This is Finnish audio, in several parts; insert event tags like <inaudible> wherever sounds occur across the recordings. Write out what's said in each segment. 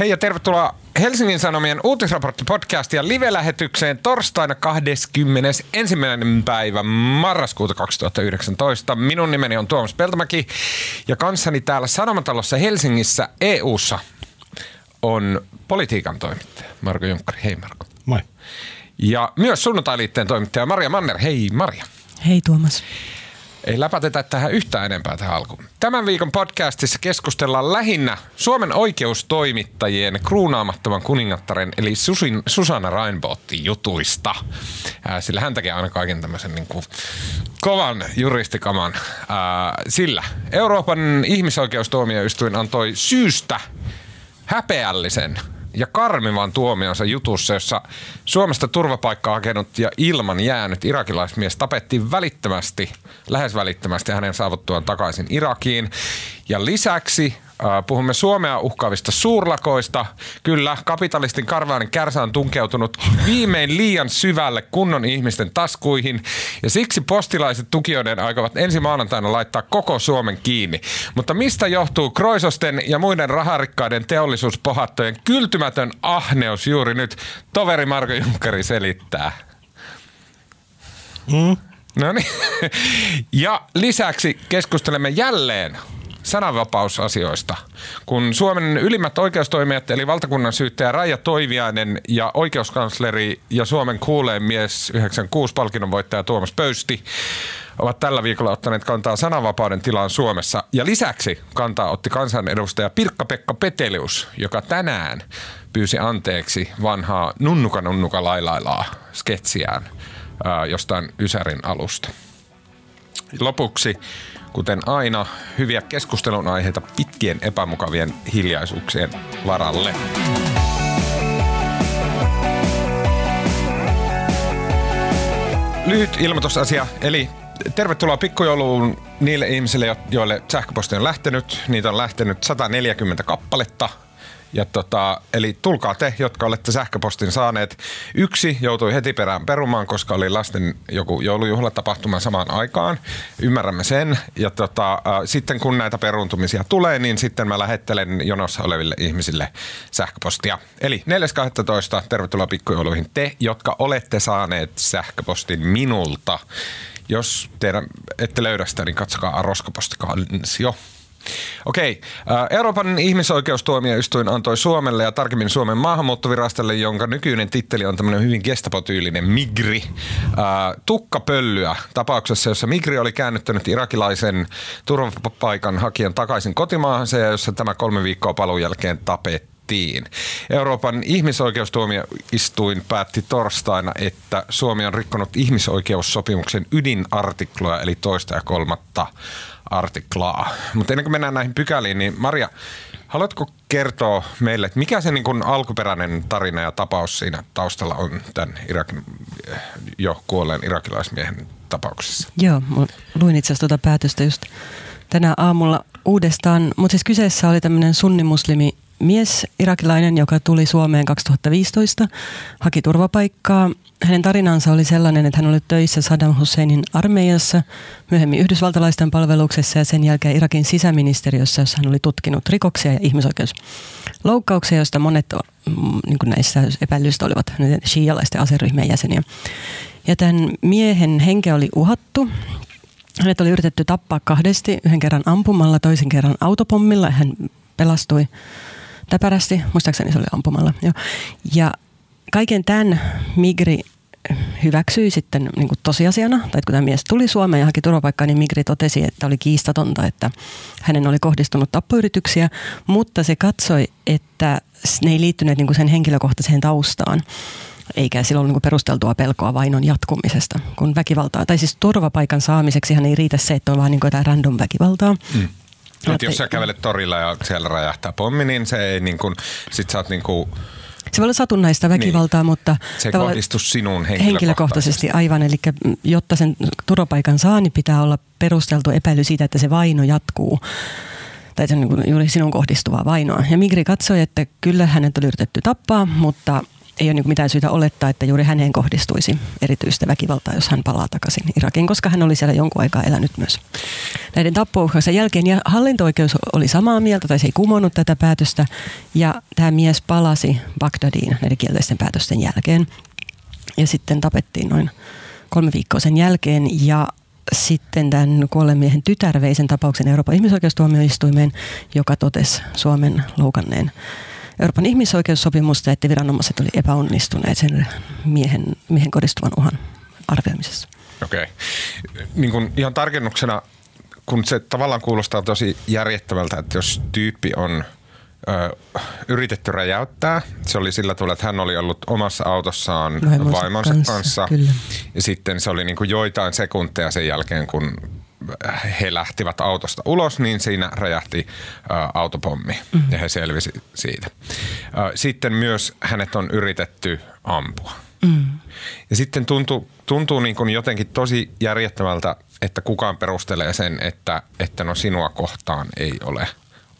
Hei ja tervetuloa Helsingin Sanomien uutisraporttipodcastia live-lähetykseen torstaina 21. päivä marraskuuta 2019. Minun nimeni on Tuomas Peltomäki ja kanssani täällä Sanomatalossa Helsingissä EU:ssa on politiikan toimittaja Marko Junkkari. Hei Marko. Moi. Ja myös sunnuntailiitteen toimittaja Maria Manner. Hei Maria. Hei Tuomas. Ei läpätetä tähän yhtään enempää tähän alkuun. Tämän viikon podcastissa keskustellaan lähinnä Suomen oikeustoimittajien kruunaamattoman kuningattaren eli Susin, Susanna Rainbottin jutuista. Ää, sillä hän tekee aina kaiken tämmöisen niin kuin kovan juristikaman. Ää, sillä Euroopan ihmisoikeustuomioistuin antoi syystä häpeällisen ja karmivan tuomionsa jutussa, jossa Suomesta turvapaikkaa hakenut ja ilman jäänyt irakilaismies tapettiin välittömästi, lähes välittömästi hänen saavuttuaan takaisin Irakiin. Ja lisäksi puhumme Suomea uhkaavista suurlakoista. Kyllä, kapitalistin karvainen kärsä on tunkeutunut viimein liian syvälle kunnon ihmisten taskuihin. Ja siksi postilaiset tukijoiden aikovat ensi maanantaina laittaa koko Suomen kiinni. Mutta mistä johtuu Kroisosten ja muiden raharikkaiden teollisuuspohattojen kyltymätön ahneus juuri nyt? Toveri Marko Junkkari selittää. Mm. No niin. Ja lisäksi keskustelemme jälleen sananvapausasioista. Kun Suomen ylimmät oikeustoimijat, eli valtakunnan syyttäjä Raija Toiviainen ja oikeuskansleri ja Suomen kuuleen mies 96 palkinnonvoittaja Tuomas Pöysti ovat tällä viikolla ottaneet kantaa sananvapauden tilaan Suomessa. Ja lisäksi kantaa otti kansanedustaja Pirkka-Pekka Petelius, joka tänään pyysi anteeksi vanhaa Nunnuka Nunnuka lailailaa sketsiään ää, jostain Ysärin alusta. Lopuksi Kuten aina, hyviä keskustelun aiheita pitkien epämukavien hiljaisuuksien varalle. Lyhyt ilmoitusasia, eli tervetuloa pikkujouluun niille ihmisille, joille sähköposti on lähtenyt. Niitä on lähtenyt 140 kappaletta ja tota, eli tulkaa te, jotka olette sähköpostin saaneet. Yksi joutui heti perään perumaan, koska oli lasten joku joulujuhlatapahtuma samaan aikaan. Ymmärrämme sen. Ja tota, äh, sitten kun näitä peruuntumisia tulee, niin sitten mä lähettelen jonossa oleville ihmisille sähköpostia. Eli 4.12. tervetuloa pikkujouluihin te, jotka olette saaneet sähköpostin minulta. Jos teidän ette löydä sitä, niin katsokaa roskapostikansio. Okei. Euroopan ihmisoikeustuomioistuin antoi Suomelle ja tarkemmin Suomen maahanmuuttovirastolle, jonka nykyinen titteli on tämmöinen hyvin gestapotyylinen Migri, tukkapöllyä tapauksessa, jossa Migri oli käännyttänyt irakilaisen turvapaikan hakijan takaisin kotimaahansa ja jossa tämä kolme viikkoa paluun jälkeen tapettiin Euroopan ihmisoikeustuomioistuin päätti torstaina, että Suomi on rikkonut ihmisoikeussopimuksen ydinartikloja, eli toista ja kolmatta artiklaa. Mutta ennen kuin mennään näihin pykäliin, niin Maria, haluatko kertoa meille, että mikä se niin kuin alkuperäinen tarina ja tapaus siinä taustalla on tämän Irakin, jo kuolleen irakilaismiehen tapauksessa? Joo, luin itse asiassa tuota päätöstä just tänä aamulla uudestaan, mutta siis kyseessä oli tämmöinen sunnimuslimi mies, irakilainen, joka tuli Suomeen 2015, haki turvapaikkaa. Hänen tarinansa oli sellainen, että hän oli töissä Saddam Husseinin armeijassa, myöhemmin yhdysvaltalaisten palveluksessa ja sen jälkeen Irakin sisäministeriössä, jossa hän oli tutkinut rikoksia ja ihmisoikeusloukkauksia, joista monet mm, niin näissä epäilyistä olivat shialaisten aseryhmien jäseniä. Ja tämän miehen henke oli uhattu. Hänet oli yritetty tappaa kahdesti, yhden kerran ampumalla, toisen kerran autopommilla. Hän pelastui täpärästi, muistaakseni se oli ampumalla. Ja kaiken tämän Migri hyväksyi sitten niin kuin tosiasiana, tai kun tämä mies tuli Suomeen ja haki turvapaikkaa, niin Migri totesi, että oli kiistatonta, että hänen oli kohdistunut tappoyrityksiä, mutta se katsoi, että ne ei liittyneet niin kuin sen henkilökohtaiseen taustaan eikä silloin niin perusteltua pelkoa vainon jatkumisesta, kun väkivaltaa, tai siis turvapaikan saamiseksi hän ei riitä se, että on vaan niin jotain random väkivaltaa. Mm. Mutta jos sä kävelet torilla ja siellä räjähtää pommi, niin se ei niin kuin, sit sä oot niin kuin se voi olla satunnaista väkivaltaa, niin. mutta se kohdistu sinuun henkilökohtaisesti. henkilökohtaisesti. Aivan, eli jotta sen turvapaikan saa, niin pitää olla perusteltu epäily siitä, että se vaino jatkuu. Tai se on niin juuri sinun kohdistuvaa vainoa. Ja Migri katsoi, että kyllä hänet oli yritetty tappaa, mutta ei ole niin mitään syytä olettaa, että juuri häneen kohdistuisi erityistä väkivaltaa, jos hän palaa takaisin Irakiin, koska hän oli siellä jonkun aikaa elänyt myös. Näiden tappouhkauksen jälkeen ja hallinto-oikeus oli samaa mieltä, tai se ei kumonnut tätä päätöstä, ja tämä mies palasi Bagdadiin näiden kielteisten päätösten jälkeen. Ja sitten tapettiin noin kolme viikkoa sen jälkeen, ja sitten tämän kuolleen miehen tytär vei sen tapauksen Euroopan ihmisoikeustuomioistuimeen, joka totesi Suomen loukanneen Euroopan ihmisoikeussopimusta, että viranomaiset oli epäonnistuneet sen miehen, miehen kohdistuvan uhan arvioimisessa. Okei. Okay. Niin kun ihan tarkennuksena, kun se tavallaan kuulostaa tosi järjettävältä, että jos tyyppi on ö, yritetty räjäyttää. Se oli sillä tavalla, että hän oli ollut omassa autossaan vaimonsa, vaimonsa kanssa. kanssa. Kyllä. Ja sitten se oli niin kuin joitain sekunteja sen jälkeen, kun he lähtivät autosta ulos, niin siinä räjähti ä, autopommi mm-hmm. ja he selvisi siitä. Ä, sitten myös hänet on yritetty ampua. Mm. Ja sitten tuntuu, tuntuu niin kuin jotenkin tosi järjettömältä, että kukaan perustelee sen, että, että no sinua kohtaan ei ole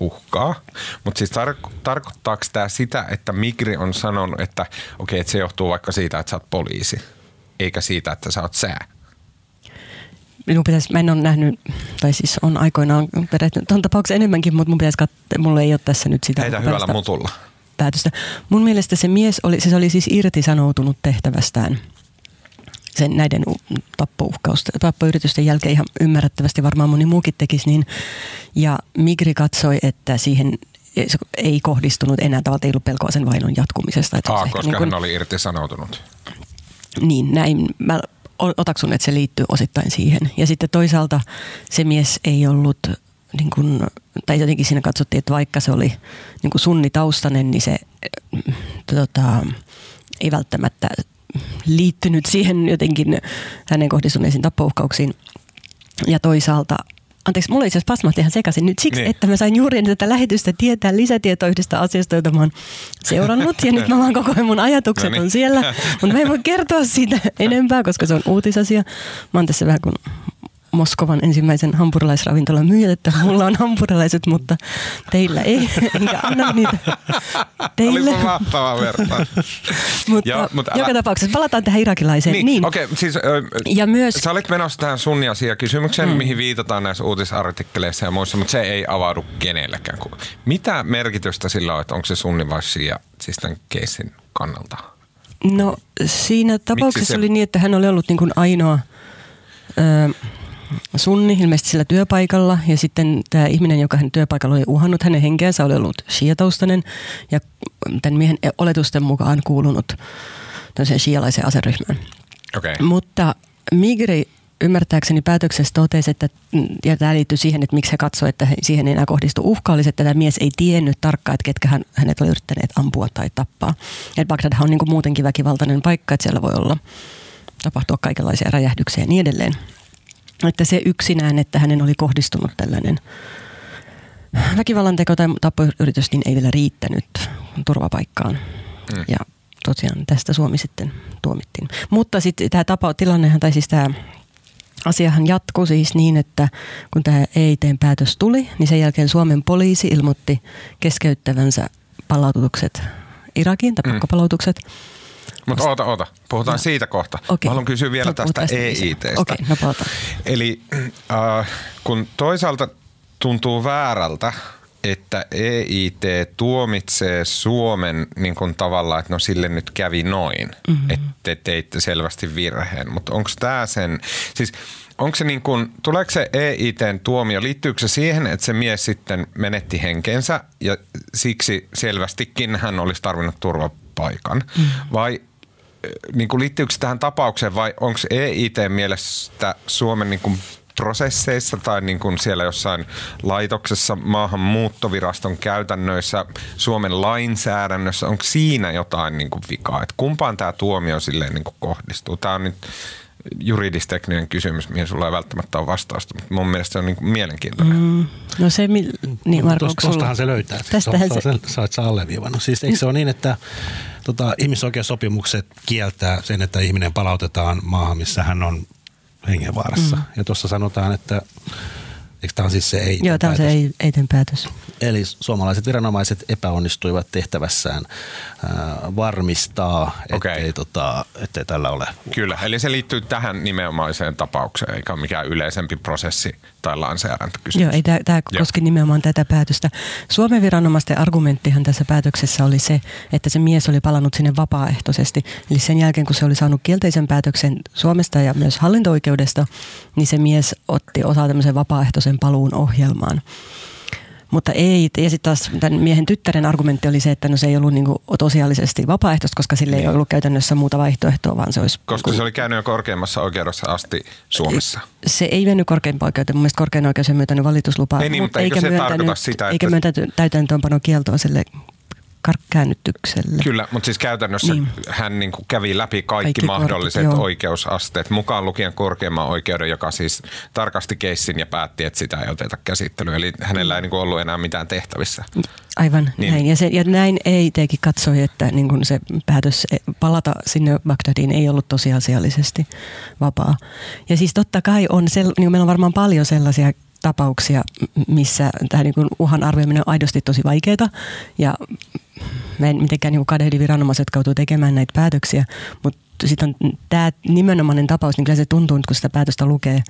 uhkaa. Mutta siis tar- tarkoittaako tämä sitä, että Migri on sanonut, että okei, okay, että se johtuu vaikka siitä, että sä oot poliisi, eikä siitä, että sä oot sää? Minun pitäisi, mä en ole nähnyt, tai siis on aikoinaan perehtynyt tuon tapauksen enemmänkin, mutta mun pitäisi katsoa, mulla ei ole tässä nyt sitä. Heitä hyvällä mutulla. Päätöstä. Mun mielestä se mies oli, se oli siis irtisanoutunut tehtävästään sen näiden tappoyritysten jälkeen ihan ymmärrettävästi varmaan moni muukin tekisi niin. Ja Migri katsoi, että siihen ei kohdistunut enää tavallaan, ei ollut pelkoa sen vainon jatkumisesta. Että Aa, koska niin kun, hän oli irtisanoutunut. Niin, näin. Mä otaksun, että se liittyy osittain siihen. Ja sitten toisaalta se mies ei ollut, niin kuin, tai jotenkin siinä katsottiin, että vaikka se oli niin kuin sunnitaustainen, niin se tota, ei välttämättä liittynyt siihen jotenkin hänen kohdistuneisiin tappouhkauksiin. Ja toisaalta Anteeksi, mulla itse asiassa pasmahti ihan sekaisin nyt siksi, niin. että mä sain juuri tätä lähetystä tietää lisätietoa yhdestä asiasta, jota mä oon seurannut. Ja nyt mä vaan koko ajan mun ajatukset no niin. on siellä. Mutta mä en voi kertoa siitä enempää, koska se on uutisasia. Mä oon tässä vähän kuin Moskovan ensimmäisen hampurilaisravintolan myyjät, että mulla on hampurilaiset, mutta teillä ei, enkä anna niitä teille. Oli mahtava <laughs> mutta Joo, mutta joka älä... tapauksessa palataan tähän irakilaiseen. Niin, niin. okei, okay, siis ja myös... sä olit menossa tähän sunniasia kysymykseen, mm. mihin viitataan näissä uutisartikkeleissa ja muissa, mutta se ei avaudu kenellekään. Mitä merkitystä sillä on, että onko se sunni vai shia, siis tämän keissin kannalta? No siinä tapauksessa se... oli niin, että hän oli ollut niin kuin ainoa... Öö, sunni ilmeisesti sillä työpaikalla ja sitten tämä ihminen, joka hän työpaikalla oli uhannut hänen henkeänsä, oli ollut shiataustainen ja tämän miehen oletusten mukaan kuulunut tämmöiseen shialaiseen aseryhmään. Okay. Mutta Migri ymmärtääkseni päätöksessä totesi, että, ja tämä liittyy siihen, että miksi he katsoivat, että siihen ei enää kohdistu uhka, olisi, että tämä mies ei tiennyt tarkkaan, että ketkä hän, hänet oli yrittäneet ampua tai tappaa. Et Bagdad on niin kuin muutenkin väkivaltainen paikka, että siellä voi olla tapahtua kaikenlaisia räjähdyksiä ja niin edelleen. Että se yksinään, että hänen oli kohdistunut tällainen väkivallan teko tai tappoyritys, niin ei vielä riittänyt turvapaikkaan. Mm. Ja tosiaan tästä Suomi sitten tuomittiin. Mutta sitten tämä tapa, tilannehan, tai siis tämä asiahan jatkui siis niin, että kun tämä EITn päätös tuli, niin sen jälkeen Suomen poliisi ilmoitti keskeyttävänsä palautukset Irakiin, tai mm. pakkopalautukset. Mm mutta oota, oota. Puhutaan no. siitä kohta. Okay. Mä haluan kysyä vielä no, tästä EITstä. Okei, okay, no puhutaan. Eli äh, kun toisaalta tuntuu väärältä, että EIT tuomitsee Suomen niin kuin tavallaan, että no sille nyt kävi noin, mm-hmm. että te teitte selvästi virheen. Mutta onko tämä sen, siis onko se niin kuin, tuleeko se EITn tuomio, liittyykö se siihen, että se mies sitten menetti henkensä ja siksi selvästikin hän olisi tarvinnut turvapaikan? Mm. Vai niin kuin liittyykö tähän tapaukseen vai onko EIT mielestä Suomen niin kuin prosesseissa tai niin kuin siellä jossain laitoksessa maahanmuuttoviraston käytännöissä, Suomen lainsäädännössä, onko siinä jotain niin kuin vikaa? Et kumpaan tämä tuomio silleen niin kuin kohdistuu? Tämä on nyt juridistekninen kysymys, mihin sulla ei välttämättä ole vastausta, mutta mun mielestä se on niin kuin mielenkiintoinen. Mm, no se, niin Marko, Tuostahan se löytää. Tästähän se... Sä, sä alleviivannut. Siis eikö se ole niin, että tota, ihmisoikeussopimukset kieltää sen, että ihminen palautetaan maahan, missä hän on hengenvaarassa. Mm. Ja tuossa sanotaan, että Eikö tämä on siis se EITn Joo, tämä on se EITn päätös. Eli suomalaiset viranomaiset epäonnistuivat tehtävässään äh, varmistaa, okay. ettei, tota, ettei tällä ole. Kyllä, eli se liittyy tähän nimenomaiseen tapaukseen, eikä mikään yleisempi prosessi tai lainsäädäntökysymys. Joo, ei tämä koski nimenomaan tätä päätöstä. Suomen viranomaisten argumenttihan tässä päätöksessä oli se, että se mies oli palannut sinne vapaaehtoisesti. Eli sen jälkeen, kun se oli saanut kielteisen päätöksen Suomesta ja myös hallinto-oikeudesta, niin se mies otti osaa tämmöisen vapaaehtoisen paluun ohjelmaan. Mutta ei, ja sitten taas tämän miehen tyttären argumentti oli se, että no se ei ollut niinku tosiaalisesti vapaaehtoista, koska sille ei niin. ollut käytännössä muuta vaihtoehtoa, vaan se olisi... Koska se oli käynyt jo korkeimmassa oikeudessa asti Suomessa. Se ei mennyt korkeimpaan oikeuteen. Mun mielestä korkein oikeus on myöntänyt valituslupaa. Ei niin, mutta eikä se myöntänyt, sitä, että... Eikä myöntänyt täytäntöönpano kieltoa sille käännytykselle. Kyllä, mutta siis käytännössä niin. hän niin kuin kävi läpi kaikki, kaikki mahdolliset korkeat, oikeusasteet, mukaan lukien korkeimman oikeuden, joka siis tarkasti keissin ja päätti, että sitä ei oteta käsittelyyn. Eli hänellä ei niin kuin ollut enää mitään tehtävissä. Aivan niin. näin. Ja, se, ja näin ei teikin katsoi, että niin kuin se päätös palata sinne Bagdadiin ei ollut tosiasiallisesti vapaa. Ja siis totta kai on, sel, niin meillä on varmaan paljon sellaisia tapauksia, missä tämä niin uhan arvioiminen on aidosti tosi vaikeaa. Ja mä en mitenkään niin kadehdi viranomaiset, jotka joutuu tekemään näitä päätöksiä, mutta sitten on tämä nimenomainen tapaus, niin kyllä se tuntuu, kun sitä päätöstä lukee,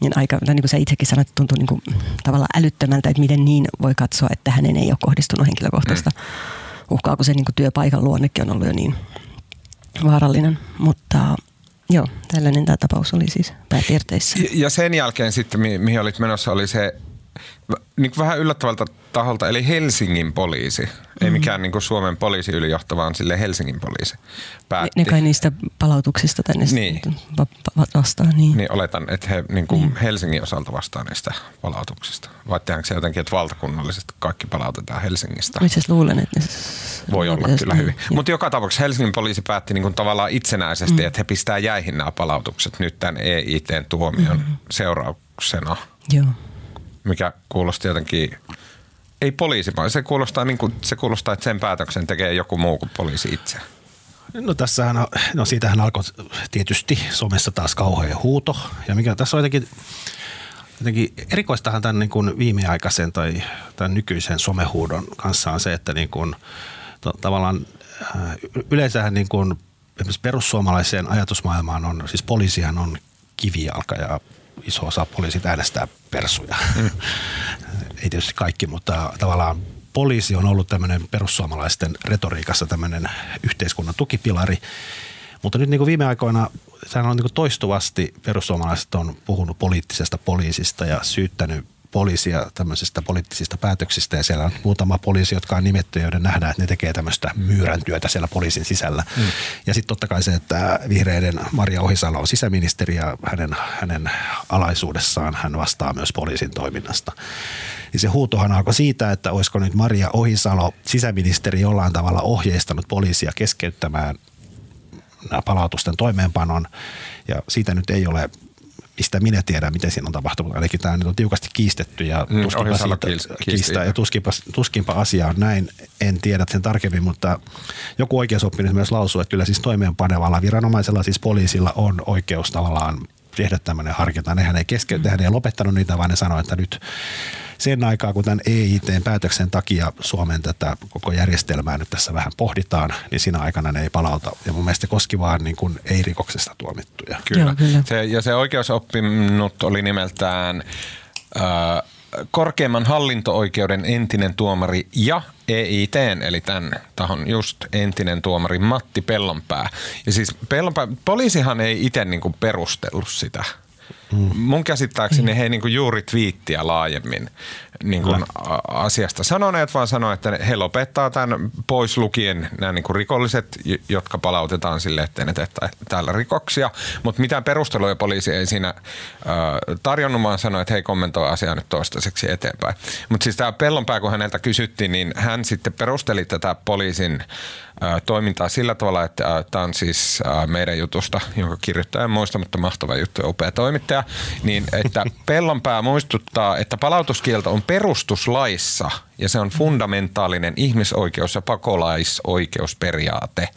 niin aika, tai niin kuin sä itsekin sanoit, tuntuu niin kuin tavallaan älyttömältä, että miten niin voi katsoa, että hänen ei ole kohdistunut henkilökohtaista mm. uhkaa, kun se niin kuin työpaikan luonnekin on ollut jo niin vaarallinen. Mutta Joo, tällainen tämä tapaus oli siis pääpiirteissä. Ja sen jälkeen sitten, mihin olit menossa, oli se niin vähän yllättävältä taholta, eli Helsingin poliisi. Mm-hmm. Ei mikään niin kuin Suomen poliisiylijohto, vaan sille Helsingin poliisi päätti. Ne, ne kai niistä palautuksista tänne niin. vastaan. Niin. niin oletan, että he niin kuin niin. Helsingin osalta vastaa niistä palautuksista. Vai tehdäänkö se jotenkin, että valtakunnallisesti kaikki palautetaan Helsingistä? Itse luulen, että ne Voi olla kyllä hyvin. Mutta joka tapauksessa Helsingin poliisi päätti niin kuin tavallaan itsenäisesti, mm. että he pistää jäihin nämä palautukset nyt tämän EIT-tuomion mm. seurauksena. Joo mikä kuulosti jotenkin ei poliisi, vaan se kuulostaa, niin kuin, se kuulostaa, että sen päätöksen tekee joku muu kuin poliisi itse. No tässähän, no siitähän alkoi tietysti somessa taas kauhean huuto. Ja mikä tässä on jotenkin, jotenkin erikoistahan tämän niin kuin viimeaikaisen tai tämän nykyisen somehuudon kanssa on se, että niin kuin, to, tavallaan äh, yleensähän niin kuin, perussuomalaiseen ajatusmaailmaan on, siis poliisihan on kivijalka ja iso osa poliisit äänestää persuja. Mm. <laughs> Ei tietysti kaikki, mutta tavallaan poliisi on ollut tämmöinen perussuomalaisten retoriikassa tämmöinen yhteiskunnan tukipilari. Mutta nyt niin kuin viime aikoina sehän on niin kuin toistuvasti perussuomalaiset on puhunut poliittisesta poliisista ja syyttänyt poliisia tämmöisistä poliittisista päätöksistä ja siellä on muutama poliisi, jotka on nimetty, joiden nähdään, että ne tekee tämmöistä myyrän työtä siellä poliisin sisällä. Mm. Ja sitten totta kai se, että vihreiden Maria Ohisalo on sisäministeri ja hänen, hänen alaisuudessaan hän vastaa myös poliisin toiminnasta. Ja se huutohan alkoi siitä, että olisiko nyt Maria Ohisalo sisäministeri jollain tavalla ohjeistanut poliisia keskeyttämään palautusten toimeenpanon. Ja siitä nyt ei ole mistä minä tiedän, miten siinä on tapahtunut. Ainakin tämä nyt on tiukasti kiistetty ja mm, tuskinpa, siitä, kiistää, ja tuskinpa, tuskinpa asia on näin. En tiedä sen tarkemmin, mutta joku oikeusoppinut myös lausuu, että kyllä siis toimeenpanevalla viranomaisella, siis poliisilla on oikeus tavallaan tehdä tämmöinen harkinta. Nehän ei keskeytä, mm. ei lopettanut niitä, vaan ne sanoi, että nyt sen aikaa, kun tämän EIT-päätöksen takia Suomen tätä koko järjestelmää nyt tässä vähän pohditaan, niin siinä aikana ne ei palauta. Ja mun mielestä koski vaan niin kuin ei-rikoksesta tuomittuja. Kyllä. Joo, kyllä. Se, ja se oikeusoppinut oli nimeltään... Äh, korkeimman hallinto-oikeuden entinen tuomari ja EIT, eli tämän tahon just entinen tuomari Matti Pellonpää. Ja siis Pellonpää, poliisihan ei itse niinku perustellut sitä Mm. Mun käsittääkseni mm. he niin kuin juuri twiittiä laajemmin niin kuin asiasta sanoneet, vaan sanoa, että he lopettaa tämän pois lukien nämä niin kuin rikolliset, jotka palautetaan sille, ettei ne tee täällä rikoksia. Mutta mitään perusteluja poliisi ei siinä tarjonnut, vaan sanoi, että he kommentoi asiaa nyt toistaiseksi eteenpäin. Mutta siis tämä Pellonpää, kun häneltä kysyttiin, niin hän sitten perusteli tätä poliisin toimintaa sillä tavalla, että tämä on siis meidän jutusta, jonka kirjoittaja en muista, mutta mahtava juttu ja upea toimittaja, niin että <laughs> Pellonpää muistuttaa, että palautuskielto on perustuslaissa ja se on fundamentaalinen ihmisoikeus- ja pakolaisoikeusperiaate.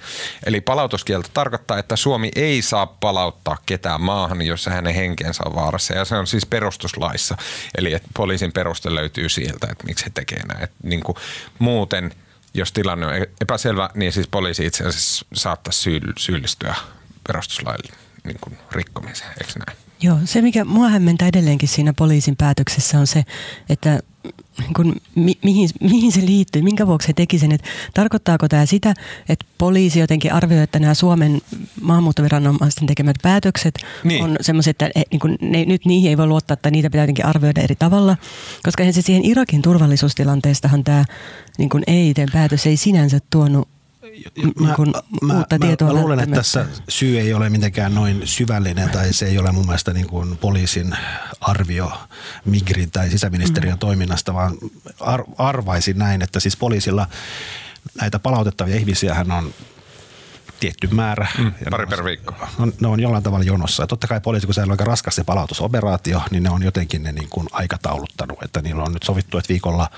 Eli palautuskielto tarkoittaa, että Suomi ei saa palauttaa ketään maahan, jossa hänen henkensä on vaarassa. Ja se on siis perustuslaissa. Eli että poliisin peruste löytyy sieltä, että miksi he tekee näin. Että niin kuin muuten, jos tilanne on epäselvä, niin siis poliisi itse asiassa saattaa syyllistyä perustuslaille niin kuin rikkomiseen, eikö näin? Joo, se mikä mua hämmentää edelleenkin siinä poliisin päätöksessä on se, että kun, mi, mihin, mihin se liittyy, minkä vuoksi he teki sen. Että tarkoittaako tämä sitä, että poliisi jotenkin arvioi, että nämä Suomen maahanmuuttoviranomaisten tekemät päätökset niin. on semmoiset, että he, niin kun, ne, nyt niihin ei voi luottaa, että niitä pitää jotenkin arvioida eri tavalla. Koska se siihen Irakin turvallisuustilanteestahan tämä niin EIT-päätös ei sinänsä tuonut mä, kun mä, uutta mä, tietoa mä luulen, että tässä syy ei ole mitenkään noin syvällinen tai se ei ole mun mielestä niin kuin poliisin arvio Migrin tai sisäministeriön mm. toiminnasta, vaan ar, arvaisin näin, että siis poliisilla näitä palautettavia ihmisiä hän on tietty määrä. Mm, pari per viikko. No, ne on jollain tavalla jonossa. Ja totta kai poliisi, kun se on aika raskas se palautusoperaatio, niin ne on jotenkin ne niin kuin aikatauluttanut, että niillä on nyt sovittu, että viikolla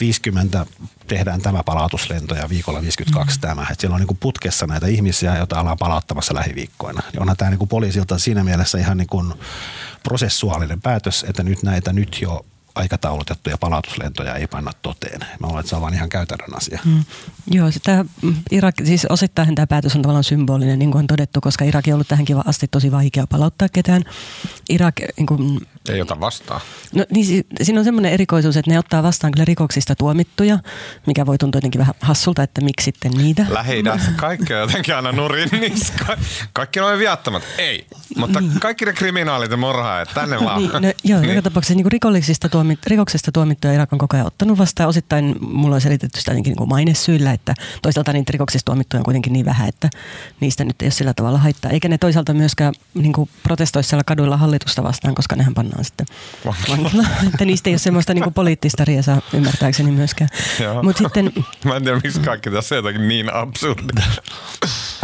50 tehdään tämä palautuslento ja viikolla 52 mm. tämä. Että siellä on niin kuin putkessa näitä ihmisiä, joita ollaan palauttamassa lähiviikkoina. Ja onhan tämä niin kuin poliisilta siinä mielessä ihan niin kuin prosessuaalinen päätös, että nyt näitä nyt jo aikataulutettuja palautuslentoja ei panna toteen. Mä luulen, että se on vaan ihan käytännön asia. Mm. Joo, tämä Irak, siis osittain tämä päätös on tavallaan symbolinen, niin kuin on todettu, koska Irak on ollut tähänkin asti tosi vaikea palauttaa ketään. Irak niin kuin, ei ota vastaan. No niin, siinä on semmoinen erikoisuus, että ne ottaa vastaan kyllä rikoksista tuomittuja, mikä voi tuntua jotenkin vähän hassulta, että miksi sitten niitä. lähi kaikki on jotenkin aina nurin niska. Kaikki on viattomat. Ei, mutta niin. kaikki ne kriminaalit ja murhaajat, tänne vaan. Niin, no, joo, niin. joka tapauksessa niin rikollisista tuomit, rikoksesta tuomittuja Irak on koko ajan ottanut vastaan. Osittain mulla on selitetty sitä niin kuin mainesyillä, että toisaalta niitä rikoksista tuomittuja on kuitenkin niin vähän, että niistä nyt ei ole sillä tavalla haittaa. Eikä ne toisaalta myöskään niin kuin protestoissa kaduilla hallitusta vastaan, koska nehän pannaan sitten vankilaan. että niistä ei ole semmoista niin kuin poliittista riesaa ymmärtääkseni myöskään. Mut sitten, Mä en tiedä, miksi kaikki tässä on jotakin niin absurdia.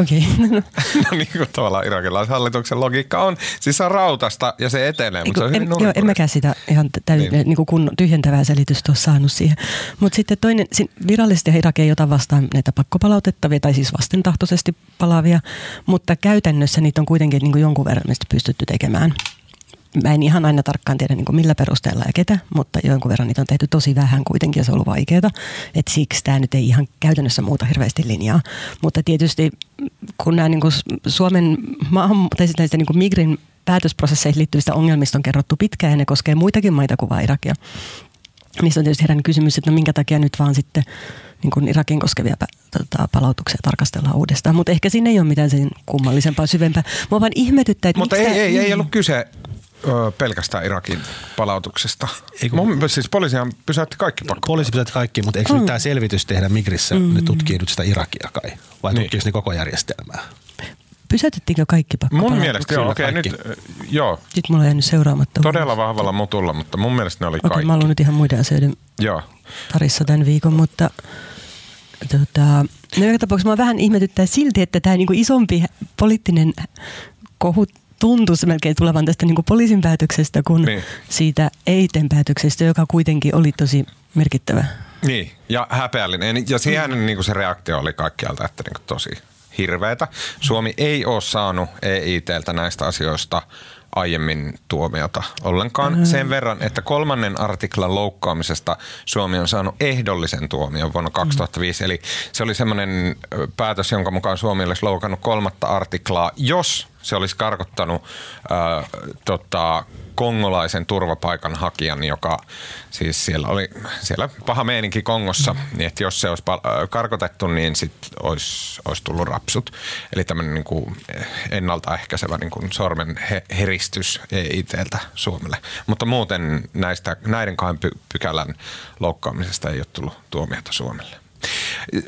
Okei. <laughs> Okay. no niin kuin tavallaan irakilaisen hallituksen logiikka on. Siis se on rautasta ja se etenee, mutta se on en, Joo, en mäkään sitä ihan täy- niin. niin kuin kun tyhjentävää selitystä ole saanut siihen. Mutta sitten toinen, virallisesti Irak ei ota vastaan näitä pakkopalautettavia tai siis vastentahtoisesti palaavia, mutta käytännössä niitä on kuitenkin niin kuin jonkun verran pystytty tekemään mä en ihan aina tarkkaan tiedä niin millä perusteella ja ketä, mutta jonkun verran niitä on tehty tosi vähän kuitenkin ja se on ollut vaikeaa. Et siksi tämä nyt ei ihan käytännössä muuta hirveästi linjaa. Mutta tietysti kun nämä niin kuin Suomen maahan, tai sitten näistä niin kuin Migrin päätösprosesseihin liittyvistä ongelmista on kerrottu pitkään ja ne koskee muitakin maita kuin vain Irakia. Niistä on tietysti herännyt kysymys, että no minkä takia nyt vaan sitten niin kuin Irakin koskevia tota, palautuksia tarkastellaan uudestaan. Mutta ehkä siinä ei ole mitään sen kummallisempaa, syvempää. Mua vaan ihmetyttää, että Mutta ei, ei, ei, ei ollut kyse pelkästään Irakin palautuksesta. Eiku, Mun, siis poliisihan pysäytti kaikki pakko. Poliisi pysäytti kaikki, mutta eikö mm. nyt tämä selvitys tehdä Migrissä? Mm. Ne tutkii nyt sitä Irakia kai, vai niin. tutkiiko ne koko järjestelmää? Pysäytettiinkö kaikki pakko Mun mielestä joo, okei okay, nyt, joo. Sitten mulla on jäänyt seuraamatta. Todella vahvalla mutulla, mutta mun mielestä ne oli okay, kaikki. mä oon nyt ihan muiden asioiden joo. parissa tämän viikon, mutta tota, no joka tapauksessa mä vähän ihmetyttää silti, että tämä niinku isompi poliittinen kohut tuntuisi melkein tulevan tästä niin kuin poliisin päätöksestä kuin niin. siitä EITen päätöksestä, joka kuitenkin oli tosi merkittävä. Niin, ja häpeällinen. Ja siihen mm. niin kuin se reaktio oli kaikkialta, että niin kuin tosi hirveätä. Suomi ei ole saanut EITltä näistä asioista aiemmin tuomiota ollenkaan. Mm. Sen verran, että kolmannen artiklan loukkaamisesta Suomi on saanut ehdollisen tuomion vuonna 2005. Mm. Eli se oli semmoinen päätös, jonka mukaan Suomi olisi loukannut kolmatta artiklaa, jos se olisi karkottanut äh, tota, kongolaisen turvapaikan hakijan, joka siis siellä oli siellä paha meininki Kongossa, niin että jos se olisi karkotettu, niin sitten olisi, olisi tullut rapsut. Eli tämmöinen niin kuin ennaltaehkäisevä niin kuin sormen heristys itseltä Suomelle. Mutta muuten näistä, näiden kahden pykälän loukkaamisesta ei ole tullut tuomiota Suomelle.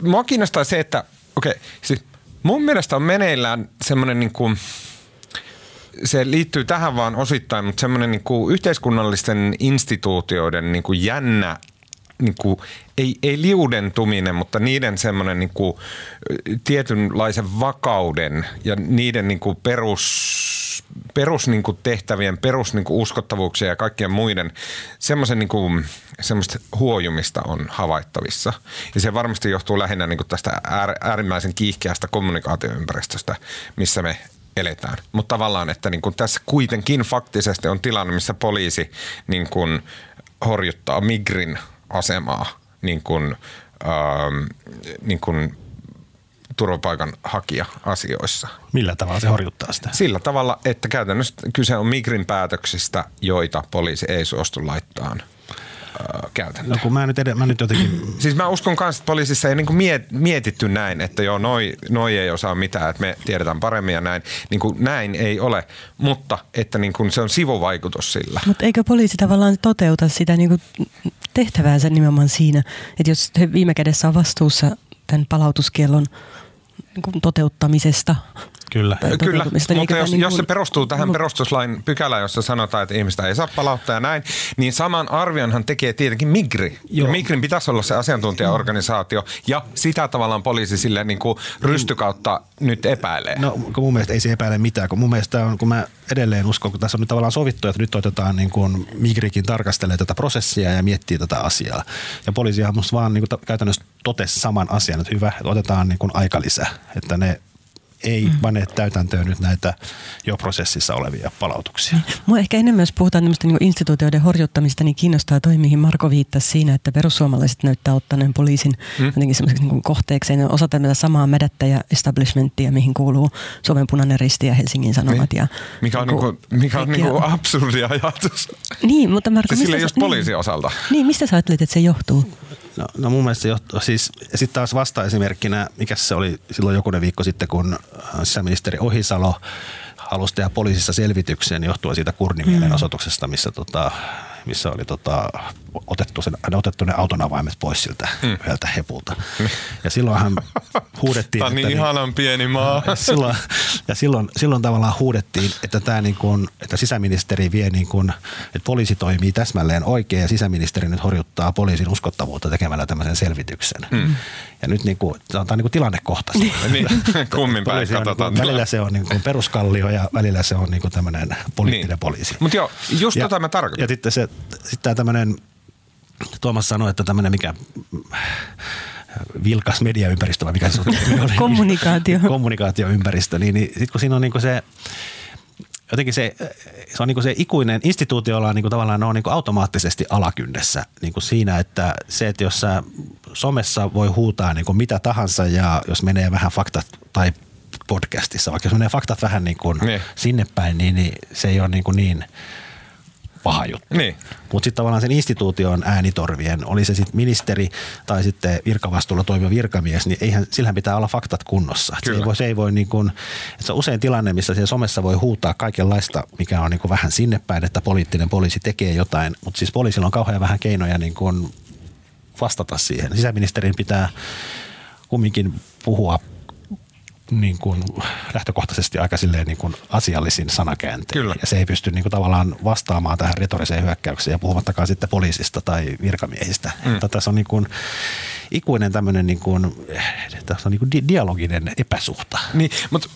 Mua kiinnostaa se, että okei, okay, siis mun mielestä on meneillään semmoinen niin kuin – se liittyy tähän vaan osittain, mutta semmoinen niin kuin yhteiskunnallisten instituutioiden niin kuin jännä niin kuin, ei, ei liudentuminen, mutta niiden semmoinen niin kuin, tietynlaisen vakauden ja niiden niin kuin perus perus niin kuin tehtävien, perus niin kuin uskottavuuksia ja kaikkien muiden semmoisen niin kuin, semmoista huojumista on havaittavissa. Ja se varmasti johtuu lähinnä niin kuin tästä äärimmäisen kiihkeästä kommunikaatioympäristöstä, missä me eletään. Mutta tavallaan, että niin kuin tässä kuitenkin faktisesti on tilanne, missä poliisi niin kuin horjuttaa Migrin asemaa niin kuin, ähm, niin kuin turvapaikan hakija asioissa. Millä tavalla se horjuttaa sitä? Sillä tavalla, että käytännössä kyse on Migrin päätöksistä, joita poliisi ei suostu laittaan käytäntöön. No kun mä nyt, ed- mä nyt jotenkin... <clears throat> Siis mä uskon kanssa, että poliisissa ei niinku miet, mietitty näin, että joo, noi, noi ei osaa mitään, että me tiedetään paremmin ja näin. Niinku näin ei ole, mutta että niinku se on sivuvaikutus sillä. Mutta eikö poliisi tavallaan toteuta sitä niinku tehtäväänsä nimenomaan siinä, että jos he viime kädessä on vastuussa tämän palautuskiellon niin toteuttamisesta. Kyllä, Kyllä. mutta jos, niin kuin... jos se perustuu tähän perustuslain pykälään, jossa sanotaan, että ihmistä ei saa palauttaa ja näin, niin saman arvionhan tekee tietenkin Migri. Joo. Ja Migrin pitäisi olla se asiantuntijaorganisaatio ja sitä tavallaan poliisi sille niin kuin rystykautta nyt epäilee. No kun mun mielestä ei se epäile mitään, kun mun mielestä on, kun mä edelleen uskon, kun tässä on nyt tavallaan sovittu, että nyt otetaan niin kuin Migrikin tarkastelee tätä prosessia ja miettii tätä asiaa. Ja poliisihan musta vaan niin kuin käytännössä totesi saman asian, että hyvä, että otetaan niin kuin aika lisää, että ne ei pane täytäntöön nyt näitä jo prosessissa olevia palautuksia. Mua ehkä enemmän, jos puhutaan niin instituutioiden horjuttamista, niin kiinnostaa toi, mihin Marko viittasi siinä, että perussuomalaiset näyttää ottaneen poliisin mm. jotenkin semmoiseksi niin kohteekseen. Osa tämmöistä samaa mädättä ja establishmenttia, mihin kuuluu Suomen punainen risti ja Helsingin Sanomat. Niin. Ja, mikä on, niinku, mikä on niinku absurdi ajatus. Niin, mutta Marko... Sille just poliisi niin, osalta. Niin, mistä sä ajattelit, että se johtuu? No, no mun mielestä se johtuu, siis sitten taas vasta-esimerkkinä, mikä se oli silloin jokunen viikko sitten, kun äh, sisäministeri Ohisalo halusi tehdä poliisissa selvityksen johtuen siitä kurnimielenosoituksesta, missä tota, missä oli tota, otettu, sen, otettu ne auton avaimet pois siltä mm. yhdeltä hepulta. Ja silloinhan <laughs> huudettiin... Tämä on niin, niin ihanan pieni maa. Ja <laughs> silloin, ja silloin, silloin tavallaan huudettiin, että, tämä niin kuin, että sisäministeri vie, niin kuin, että poliisi toimii täsmälleen oikein ja sisäministeri nyt horjuttaa poliisin uskottavuutta tekemällä tämmöisen selvityksen. Mm. Ja nyt niin kuin, tämä on niin kuin tilannekohtaisesti. niin, <laughs> kummin päin katsotaan. Niin kuin, välillä se on niin kuin peruskallio ja välillä se on niin kuin tämmöinen poliittinen niin. poliisi. Mutta joo, just ja, tota mä tarkoitan. Ja sitten se, sitten tämä tämmöinen, Tuomas sanoi, että tämmöinen mikä vilkas mediaympäristö, vai mikä se oli? Kommunikaatio. <laughs> Kommunikaatioympäristö, niin, niin sitten kun siinä on niin se, jotenkin se, se on niin se ikuinen instituutio, jolla on niin tavallaan ne on niin automaattisesti alakynnessä niin siinä, että se, että jos sä somessa voi huutaa niin mitä tahansa ja jos menee vähän faktat tai podcastissa, vaikka jos menee faktat vähän niin kuin niin. sinne päin, niin, niin se ei ole niin, kuin niin paha juttu. Niin. Mutta sitten tavallaan sen instituution äänitorvien, oli se sitten ministeri tai sitten virkavastuulla toimiva virkamies, niin eihän, sillähän pitää olla faktat kunnossa. Se ei voi, se ei voi niin että se on usein tilanne, missä siellä somessa voi huutaa kaikenlaista, mikä on niin vähän sinne päin, että poliittinen poliisi tekee jotain, mutta siis poliisilla on kauhean vähän keinoja niin kuin vastata siihen. Sisäministerin pitää kumminkin puhua niin kuin lähtökohtaisesti aika silleen niin kuin asiallisin sanakääntein. Kyllä. Ja se ei pysty niin kuin tavallaan vastaamaan tähän retoriseen hyökkäykseen ja puhumattakaan sitten poliisista tai virkamiehistä. Mm. Mutta tässä on niin kuin ikuinen tämmöinen niin kuin, tässä on niin kuin di- dialoginen epäsuhta. Niin, mutta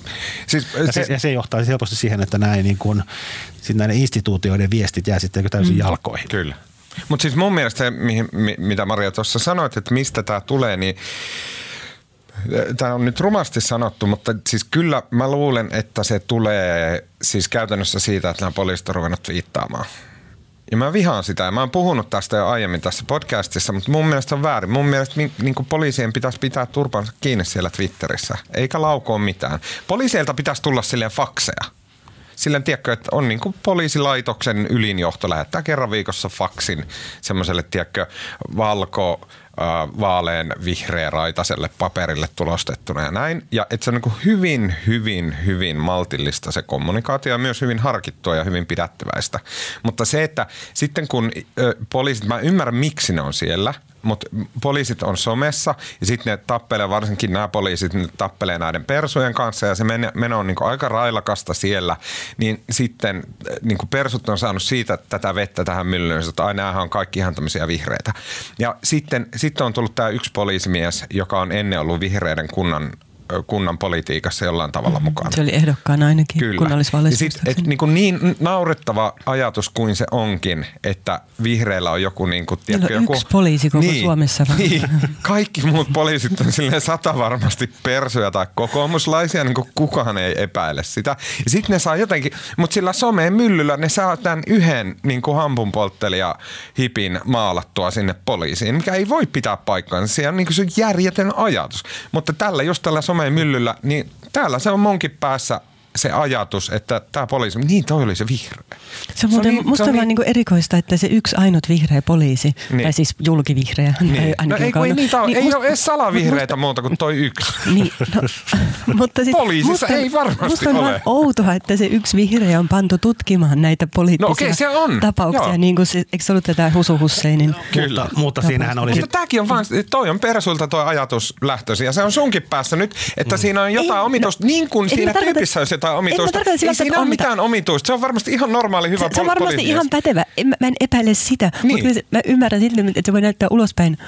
siis, ja, se, ja se johtaa helposti siihen, että näin niin kuin, näiden instituutioiden viestit jää sitten täysin mm. jalkoihin. Kyllä. Mutta siis mun mielestä se, mihin, mitä Maria tuossa sanoit, että mistä tämä tulee, niin Tämä on nyt rumasti sanottu, mutta siis kyllä mä luulen, että se tulee siis käytännössä siitä, että nämä poliisit on ruvennut viittaamaan. Ja mä vihaan sitä ja mä oon puhunut tästä jo aiemmin tässä podcastissa, mutta mun mielestä on väärin. Mun mielestä niin, kuin poliisien pitäisi pitää turpansa kiinni siellä Twitterissä, eikä laukoa mitään. Poliiseilta pitäisi tulla silleen fakseja. Silleen tiedätkö, että on niin kuin poliisilaitoksen ylinjohto lähettää kerran viikossa faksin semmoiselle, tiedätkö, valko vaalean vihreä raitaselle paperille tulostettuna ja näin. Ja että se on niin hyvin, hyvin, hyvin maltillista se kommunikaatio ja myös hyvin harkittua ja hyvin pidättyväistä. Mutta se, että sitten kun poliisit, mä ymmärrän miksi ne on siellä – mutta poliisit on somessa ja sitten ne tappelee, varsinkin nämä poliisit, ne tappelee näiden persujen kanssa ja se meno on niin aika railakasta siellä, niin sitten niin persut on saanut siitä tätä vettä tähän myllyyn, että aina on kaikki ihan tämmöisiä vihreitä. Ja sitten, sitten on tullut tämä yksi poliisimies, joka on ennen ollut vihreiden kunnan kunnan politiikassa jollain tavalla mukaan. Se oli ehdokkaana ainakin Kyllä. kunnallisvaaleissa. Ja sit, et, niin, kuin niin naurettava ajatus kuin se onkin, että vihreillä on joku... Niin kuin, on joku, yksi poliisi koko Suomessa. Niin, kaikki muut poliisit on silleen sata varmasti persuja tai kokoomuslaisia, niin kuin kukaan ei epäile sitä. Ja sitten ne saa jotenkin, mutta sillä someen myllyllä ne saa tämän yhden niin kuin hampunpolttelija hipin maalattua sinne poliisiin, mikä ei voi pitää paikkaansa. Se on niin kuin se järjetön ajatus. Mutta tällä just tällä someen myllyllä, niin täällä se on monkin päässä se ajatus, että tämä poliisi, niin toi oli se vihreä. Se on muuten, niin- musta on on vaan niinku erikoista, että se yksi ainut vihreä poliisi, Niin. tai siis julkivihreä. tai Niin. No ainakin ei, kun ei joka on- niitä ole, niin ei musta- ole edes salavihreitä muuta kuin toi yksi. Niin, no, <laughs> mutta sit, Poliisissa musta, ei varmasti musta on ole. outoa, että se yksi vihreä on pantu tutkimaan näitä poliittisia No okei, se on. tapauksia. Joo. Niin kuin se, eikö se ollut tätä Husu Husseinin? Kyllä. Mutta, mutta siinähän oli Mutta sit, tämäkin on vaan, toi on persulta tuo ajatus lähtöisin ja se on sunkin päässä nyt, että mm. siinä on jotain Ei, omituista, no, niin kuin siinä tarkoita- tyypissä olisi jotain en mä omituista. tarkoita sillä, Ei että siinä on ole mitään- mitään omituista, se on varmasti ihan normaali hyvä Se, se on varmasti ihan pätevä. En, mä- en epäile sitä, Niin. mutta mä ymmärrän silti, että se voi näyttää ulospäin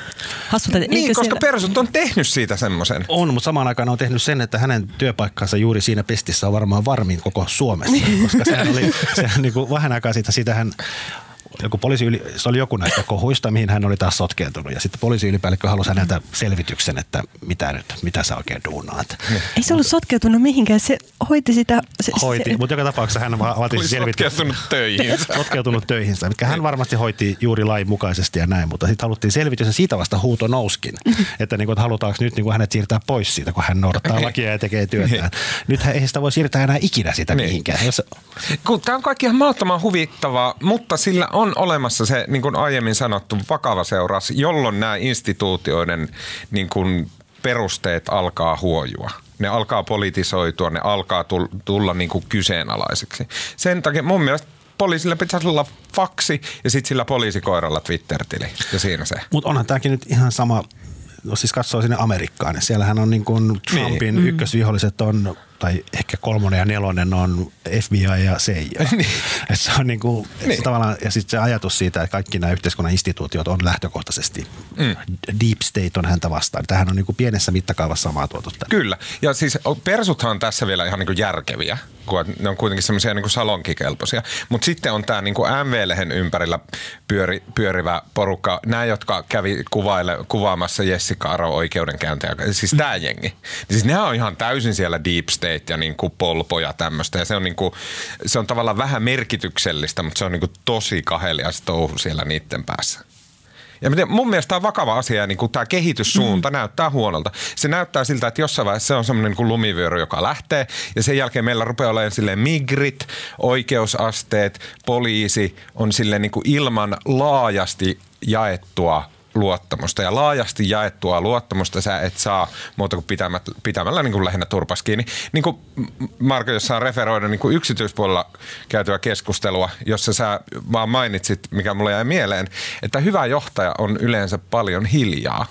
hassulta. Niin, eikö koska siellä- persut on tehnyt siitä semmoisen. on, mutta samaan aikaan on tehnyt sen, että hänen työpaikkansa juuri siinä pestissä on varmaan varmin koko Suomessa. koska sehän oli, <laughs> sehän niin kuin vähän aikaa siitä, siitä hän joku poliisi yli, se oli joku näistä kohuista, mihin hän oli taas sotkeentunut. Ja sitten poliisiylipäällikkö halusi häneltä selvityksen, että mitä nyt, mitä sä oikein duunaat. Ei se ollut sotkeutunut mihinkään, se hoiti sitä. Se, Hoiti, se, mutta joka tapauksessa hän va- vaati selvityksen. sotkeutunut töihin. sotkeutunut töihinsä, mitkä hän varmasti hoiti juuri lain mukaisesti ja näin, mutta sitten haluttiin selvitys ja siitä vasta huuto nouskin, että, niin kuin, että halutaanko nyt niin kuin hänet siirtää pois siitä, kun hän noudattaa lakia ja tekee työtään. Nyt ei sitä voi siirtää enää ikinä sitä Niin. mihinkään. Jos, Kun tämä on kaikki ihan mahdottoman huvittavaa, mutta sillä on olemassa se, niin kuin aiemmin sanottu, vakava seuraus, jolloin nämä instituutioiden niin kuin perusteet alkaa huojua. Ne alkaa politisoitua, ne alkaa tulla, niin kuin kyseenalaiseksi. Sen takia mun mielestä poliisilla pitäisi olla faksi ja sitten sillä poliisikoiralla Twitter-tili. Ja siinä se. mutta onhan tämäkin nyt ihan sama, jos siis katsoo sinne Amerikkaan, niin siellähän on niin kuin Trumpin niin. ykkösviholliset on, tai ehkä kolmonen ja nelonen on FBI ja CIA. <laughs> Niin. Et se on niin kuin, Niin. se tavallaan, ja sitten se ajatus siitä, että kaikki nämä yhteiskunnan instituutiot on lähtökohtaisesti, mm. deep state on häntä vastaan. Tähän on niin kuin pienessä mittakaavassa samaa tuotu tänne. Kyllä. Ja siis persuthan on tässä vielä ihan niin kuin järkeviä, kun ne on kuitenkin semmoisia niin salonkikelpoisia. Mutta sitten on tämä niin MV-lehen ympärillä pyöri, pyörivä porukka, nämä, jotka kävi kuvaile, kuvaamassa Jessica Aro oikeudenkäyntiä, siis tämä jengi. Niin siis nämä on ihan täysin siellä deep state ja niin kuin polpo ja tämmöistä. Ja se on, niin kuin, se on tavallaan vähän merkityksellistä, mutta se on niin kuin tosi kahelias touhu siellä niiden päässä. Ja miten, mun mielestä tämä on vakava asia, niin kuin tämä kehityssuunta mm. näyttää huonolta. Se näyttää siltä, että jossain vaiheessa se on semmoinen niin kuin lumivyöry, joka lähtee. Ja sen jälkeen meillä rupeaa olemaan silleen migrit, oikeusasteet, poliisi on silleen niin kuin ilman laajasti jaettua luottamusta. Ja laajasti jaettua luottamusta sä et saa muuta kuin pitämällä, pitämällä niin kuin lähinnä turpas kiinni. Niin kuin Marko, jos saa referoida niin kuin yksityispuolella käytyä keskustelua, jossa sä vaan mainitsit, mikä mulle jäi mieleen, että hyvä johtaja on yleensä paljon hiljaa,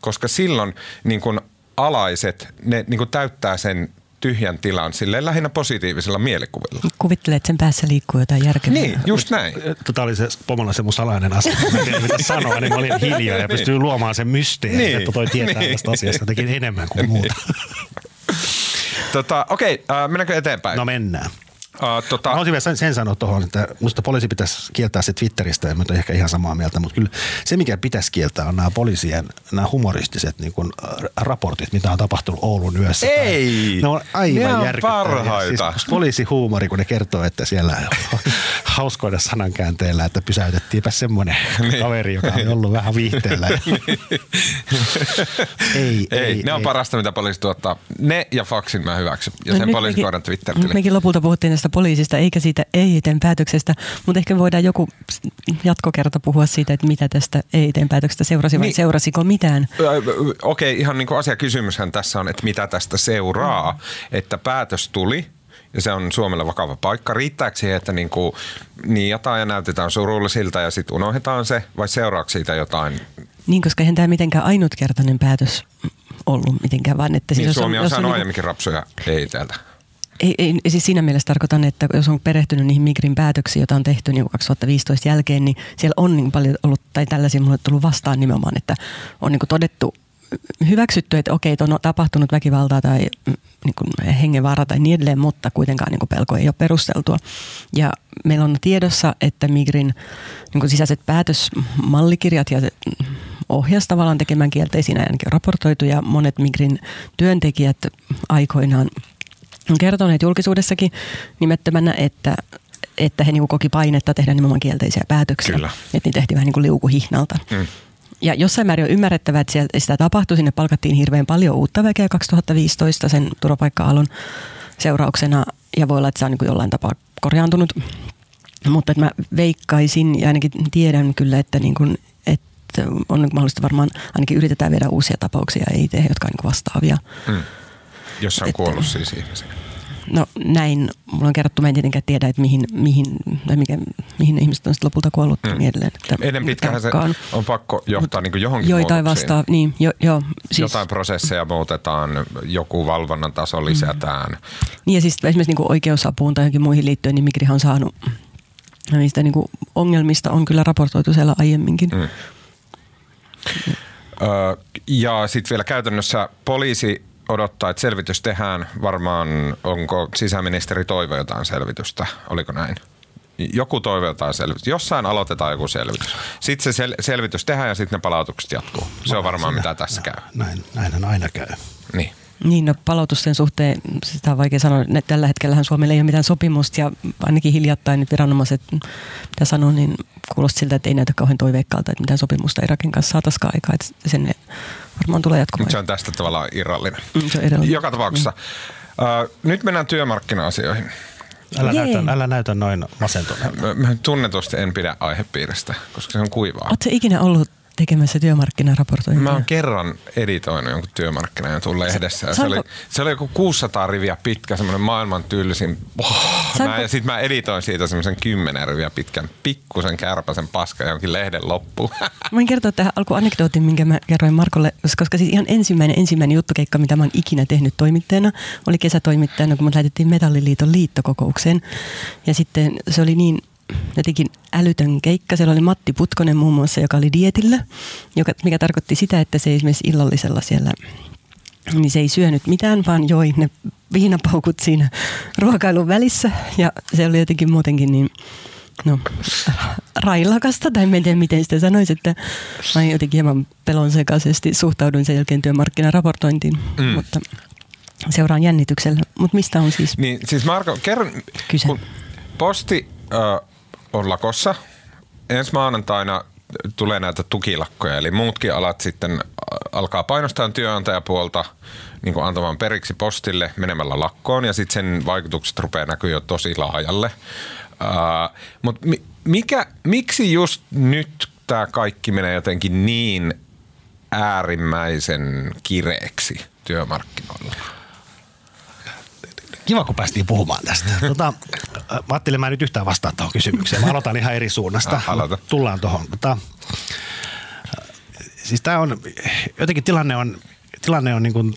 koska silloin niin kuin alaiset, ne niin kuin täyttää sen tyhjän tilan silleen lähinnä positiivisella mielikuvilla. Kuvittelee, että sen päässä liikkuu jotain järkevää. Niin, just näin. Tota oli se pomolla se mun salainen asia. Mä en tiedä mitä <laughs> sanoa, niin mä olin hiljaa ja pystyin luomaan sen mysteerin, Niin. että toi tietää Niin. tästä asiasta jotenkin enemmän kuin <laughs> muuta. Tota, Okei, äh, mennäänkö eteenpäin? No mennään. Äh, tota, Mä haluaisin vielä sen, sen sanoa tuohon, että musta poliisi pitäisi kieltää se Twitteristä, ja mä oon ehkä ihan samaa mieltä, mutta kyllä se, mikä pitäisi kieltää, on nämä poliisien nämä humoristiset niin kuin, raportit, mitä on tapahtunut Oulun yössä. Ei! Ne on aivan Ne on järkyttäviä. parhaita. Siis poliisihuumori, kun ne kertoo, että siellä <laughs> hauskoida sanankäänteillä, että pysäytettiinpä semmoinen Niin. kaveri, joka on ollut vähän viihteellä. <laughs> ei, ei, ei, ne on ei. parasta, mitä poliisi tuottaa. Ne ja faksin mä hyväksyn. Ja sen nyt poliisikoiran mekin- Twitter-tili. Mekin lopulta puhuttiin tästä poliisista, eikä siitä EITn päätöksestä, mutta ehkä voidaan joku jatkokerta puhua siitä, että mitä tästä EITn päätöksestä seurasi vai Niin. seurasiko mitään. Okei, ihan niin kuin asiakysymyshän tässä on, että mitä tästä seuraa, että päätös tuli ja se on Suomelle vakava paikka. Riittääkö siihen, että niin kuin niiataan ja näytetään surullisilta ja sitten unohdetaan se vai seuraako siitä jotain? Niin, koska eihän tämä mitenkään ainutkertainen päätös ollut mitenkään, vaan että Niin jos Suomi on jos saanut niinku- aiemminkin rapsuja ei täältä. Ei, ei, siis siinä mielessä tarkoitan, että jos on perehtynyt niihin Migrin päätöksiin, joita on tehty niin 2015 jälkeen, niin siellä on niin paljon ollut, tai tällaisia mulle tullut vastaan nimenomaan, että on niin todettu hyväksytty, että okei, on tapahtunut väkivaltaa tai mm, niin kuin hengenvaara tai niin edelleen, mutta kuitenkaan niin kuin pelko ei ole perusteltua. Ja meillä on tiedossa, että Migrin niin kuin sisäiset päätösmallikirjat ja ohjas tavallaan tekemään kielteisiä ainakin raportoitu ja monet Migrin työntekijät aikoinaan kertoneet julkisuudessakin nimettömänä, että että he niin koki painetta tehdä nimenomaan kielteisiä päätöksiä. Kyllä. Että niin tehtiin vähän niin kuin liukuhihnalta. Mm. Ja jossain määrin on ymmärrettävää, että sitä tapahtui. Sinne palkattiin hirveän paljon uutta väkeä 2015 sen turvapaikka-alun seurauksena. Ja voi olla, että se on niin kuin jollain tapaa korjaantunut. Mutta että mä veikkaisin ja ainakin tiedän kyllä, että, niin kuin, että on mahdollista varmaan ainakin yritetään viedä uusia tapauksia IT, jotka on niin vastaavia. Mm. Jossa on kuollut siis ihmisiä. No näin, mulla on kerrottu, mä en tietenkään tiedä, että mihin, mihin, tai mikä, mihin ihmiset on sitten lopulta kuollut mm. niin edelleen. Että Ennen pitkähän se on pakko johtaa niin johonkin Joitain vastaa, niin, jo, jo, siis, Jotain prosesseja muutetaan, joku valvonnan taso lisätään. Mm. Niin ja siis esimerkiksi niin oikeusapuun tai johonkin muihin liittyen, niin Migrihan on saanut niistä niin ongelmista on kyllä raportoitu siellä aiemminkin. Mm. Öö, ja sitten vielä käytännössä poliisi odottaa, että selvitys tehdään. Varmaan onko sisäministeri toivo jotain selvitystä, oliko näin? Joku toivo jotain selvitystä. Jossain aloitetaan joku selvitys. Sitten se sel- selvitys tehdään ja sitten ne palautukset jatkuu. Se on varmaan mitä tässä käy. Näin, näinhän aina käy. Niin. Niin, no palautusten suhteen, sitä on vaikea sanoa, että tällä hetkellä Suomella ei ole mitään sopimusta ja ainakin hiljattain nyt viranomaiset, mitä sanoo, niin kuulosti siltä, että ei näytä kauhean toiveikkaalta, että mitään sopimusta Irakin kanssa saataisiin aikaa, että sen varmaan tulee jatkumaan. Se on tästä tavallaan irrallinen. Mm, se on irrallinen. Joka tapauksessa. Mm. Uh, nyt mennään työmarkkina-asioihin. Älä näytä, älä näytä noin masentuneelta. Mä tunnetusti en pidä aihepiiristä, koska se on kuivaa. Oletko ikinä ollut tekemässä työmarkkinaraportointia? Mä oon kerran editoinut jonkun työmarkkinajutun lehdessä. Ja se, oli, se oli joku 600 riviä pitkä, semmoinen maailman tylsin. Oh, mä, ja sitten mä editoin siitä semmoisen 10 riviä pitkän pikkusen kärpäsen paska jonkin lehden loppuun. Mä voin kertoa tähän alku anekdootin, minkä mä kerroin Markolle, koska siis ihan ensimmäinen, ensimmäinen juttukeikka, mitä mä oon ikinä tehnyt toimittajana, oli kesätoimittajana, kun me laitettiin Metalliliiton liittokokoukseen. Ja sitten se oli niin jotenkin älytön keikka. Siellä oli Matti Putkonen muun muassa, joka oli dietillä, joka, mikä tarkoitti sitä, että se esimerkiksi illallisella siellä niin se ei syönyt mitään, vaan joi ne viinapaukut siinä ruokailun välissä. Ja se oli jotenkin muutenkin niin, no, railakasta, tai en tiedä miten sitä sanoisi, että mä jotenkin hieman pelonsekaisesti suhtaudun sen jälkeen työmarkkinaraportointiin, mm. mutta seuraan jännityksellä. Mutta mistä on siis Niin, siis Marko, kerron, kyse? kun posti äh, on lakossa. Ensi maanantaina tulee näitä tukilakkoja, eli muutkin alat sitten alkaa painostaa työnantajapuolta niin kuin antamaan periksi postille menemällä lakkoon, ja sitten sen vaikutukset rupeaa näkyä jo tosi laajalle. Uh, Mutta mikä, miksi just nyt tämä kaikki menee jotenkin niin äärimmäisen kireeksi työmarkkinoilla? Kiva, kun päästiin puhumaan tästä. <laughs> Tota, mä ajattelin, mä nyt yhtään vastaa tuohon kysymykseen. Mä aloitan ihan eri suunnasta. Aloita. Tullaan tuohon. Tota, siis tämä on, jotenkin tilanne on, tilanne on niin kuin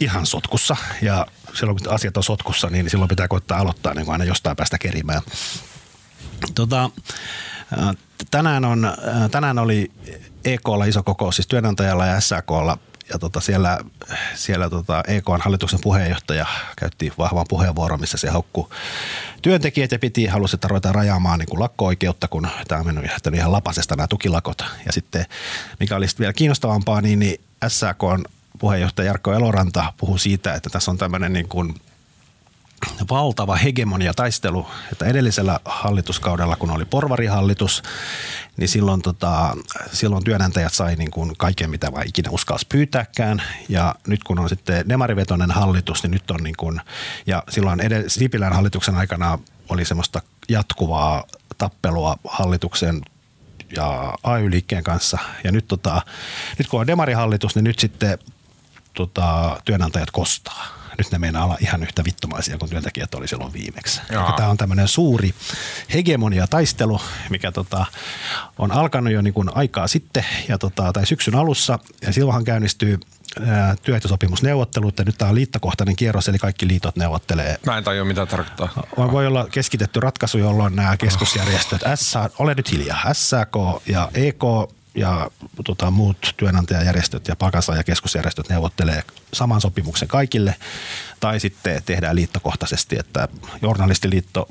ihan sotkussa ja silloin kun asiat on sotkussa, niin silloin pitää koittaa aloittaa niin kuin aina jostain päästä kerimään. Tota, tänään, on, tänään oli EKlla iso kokous, siis työnantajalla ja SAKlla ja tota siellä, siellä tota EKn hallituksen puheenjohtaja käytti vahvan puheenvuoron, missä se haukku työntekijät ja piti, halusi, että ruvetaan rajaamaan niin kuin lakko-oikeutta, kun tämä on mennyt ihan lapasesta nämä tukilakot. Ja sitten, mikä olisi vielä kiinnostavampaa, niin, niin SAKn puheenjohtaja Jarkko Eloranta puhui siitä, että tässä on tämmöinen niin kuin valtava hegemonia taistelu, että edellisellä hallituskaudella, kun oli porvarihallitus, niin silloin, tota, silloin työnantajat sai niin kuin kaiken, mitä vaan ikinä uskalsi pyytääkään. Ja nyt kun on sitten demarivetoinen hallitus, niin nyt on niin kuin, ja silloin edell- Sipilän hallituksen aikana oli semmoista jatkuvaa tappelua hallituksen ja AY-liikkeen kanssa. Ja nyt, tota, nyt kun on demarihallitus, niin nyt sitten tota, työnantajat kostaa nyt ne meinaa olla ihan yhtä vittumaisia kuin työntekijät oli silloin viimeksi. Tämä on tämmöinen suuri hegemonia-taistelu, mikä tota, on alkanut jo niin kuin aikaa sitten ja tota, tai syksyn alussa ja silloinhan käynnistyy työehtosopimusneuvottelut ja nyt tämä on liittokohtainen kierros, eli kaikki liitot neuvottelee. Mä en tajua, mitä tarkoittaa. Voi olla keskitetty ratkaisu, jolloin nämä keskusjärjestöt, S, ole nyt hiljaa, SAK ja EK ja tota, muut työnantajajärjestöt ja palkansaajakeskusjärjestöt neuvottelee saman sopimuksen kaikille, tai sitten tehdään liittokohtaisesti, että journalistiliitto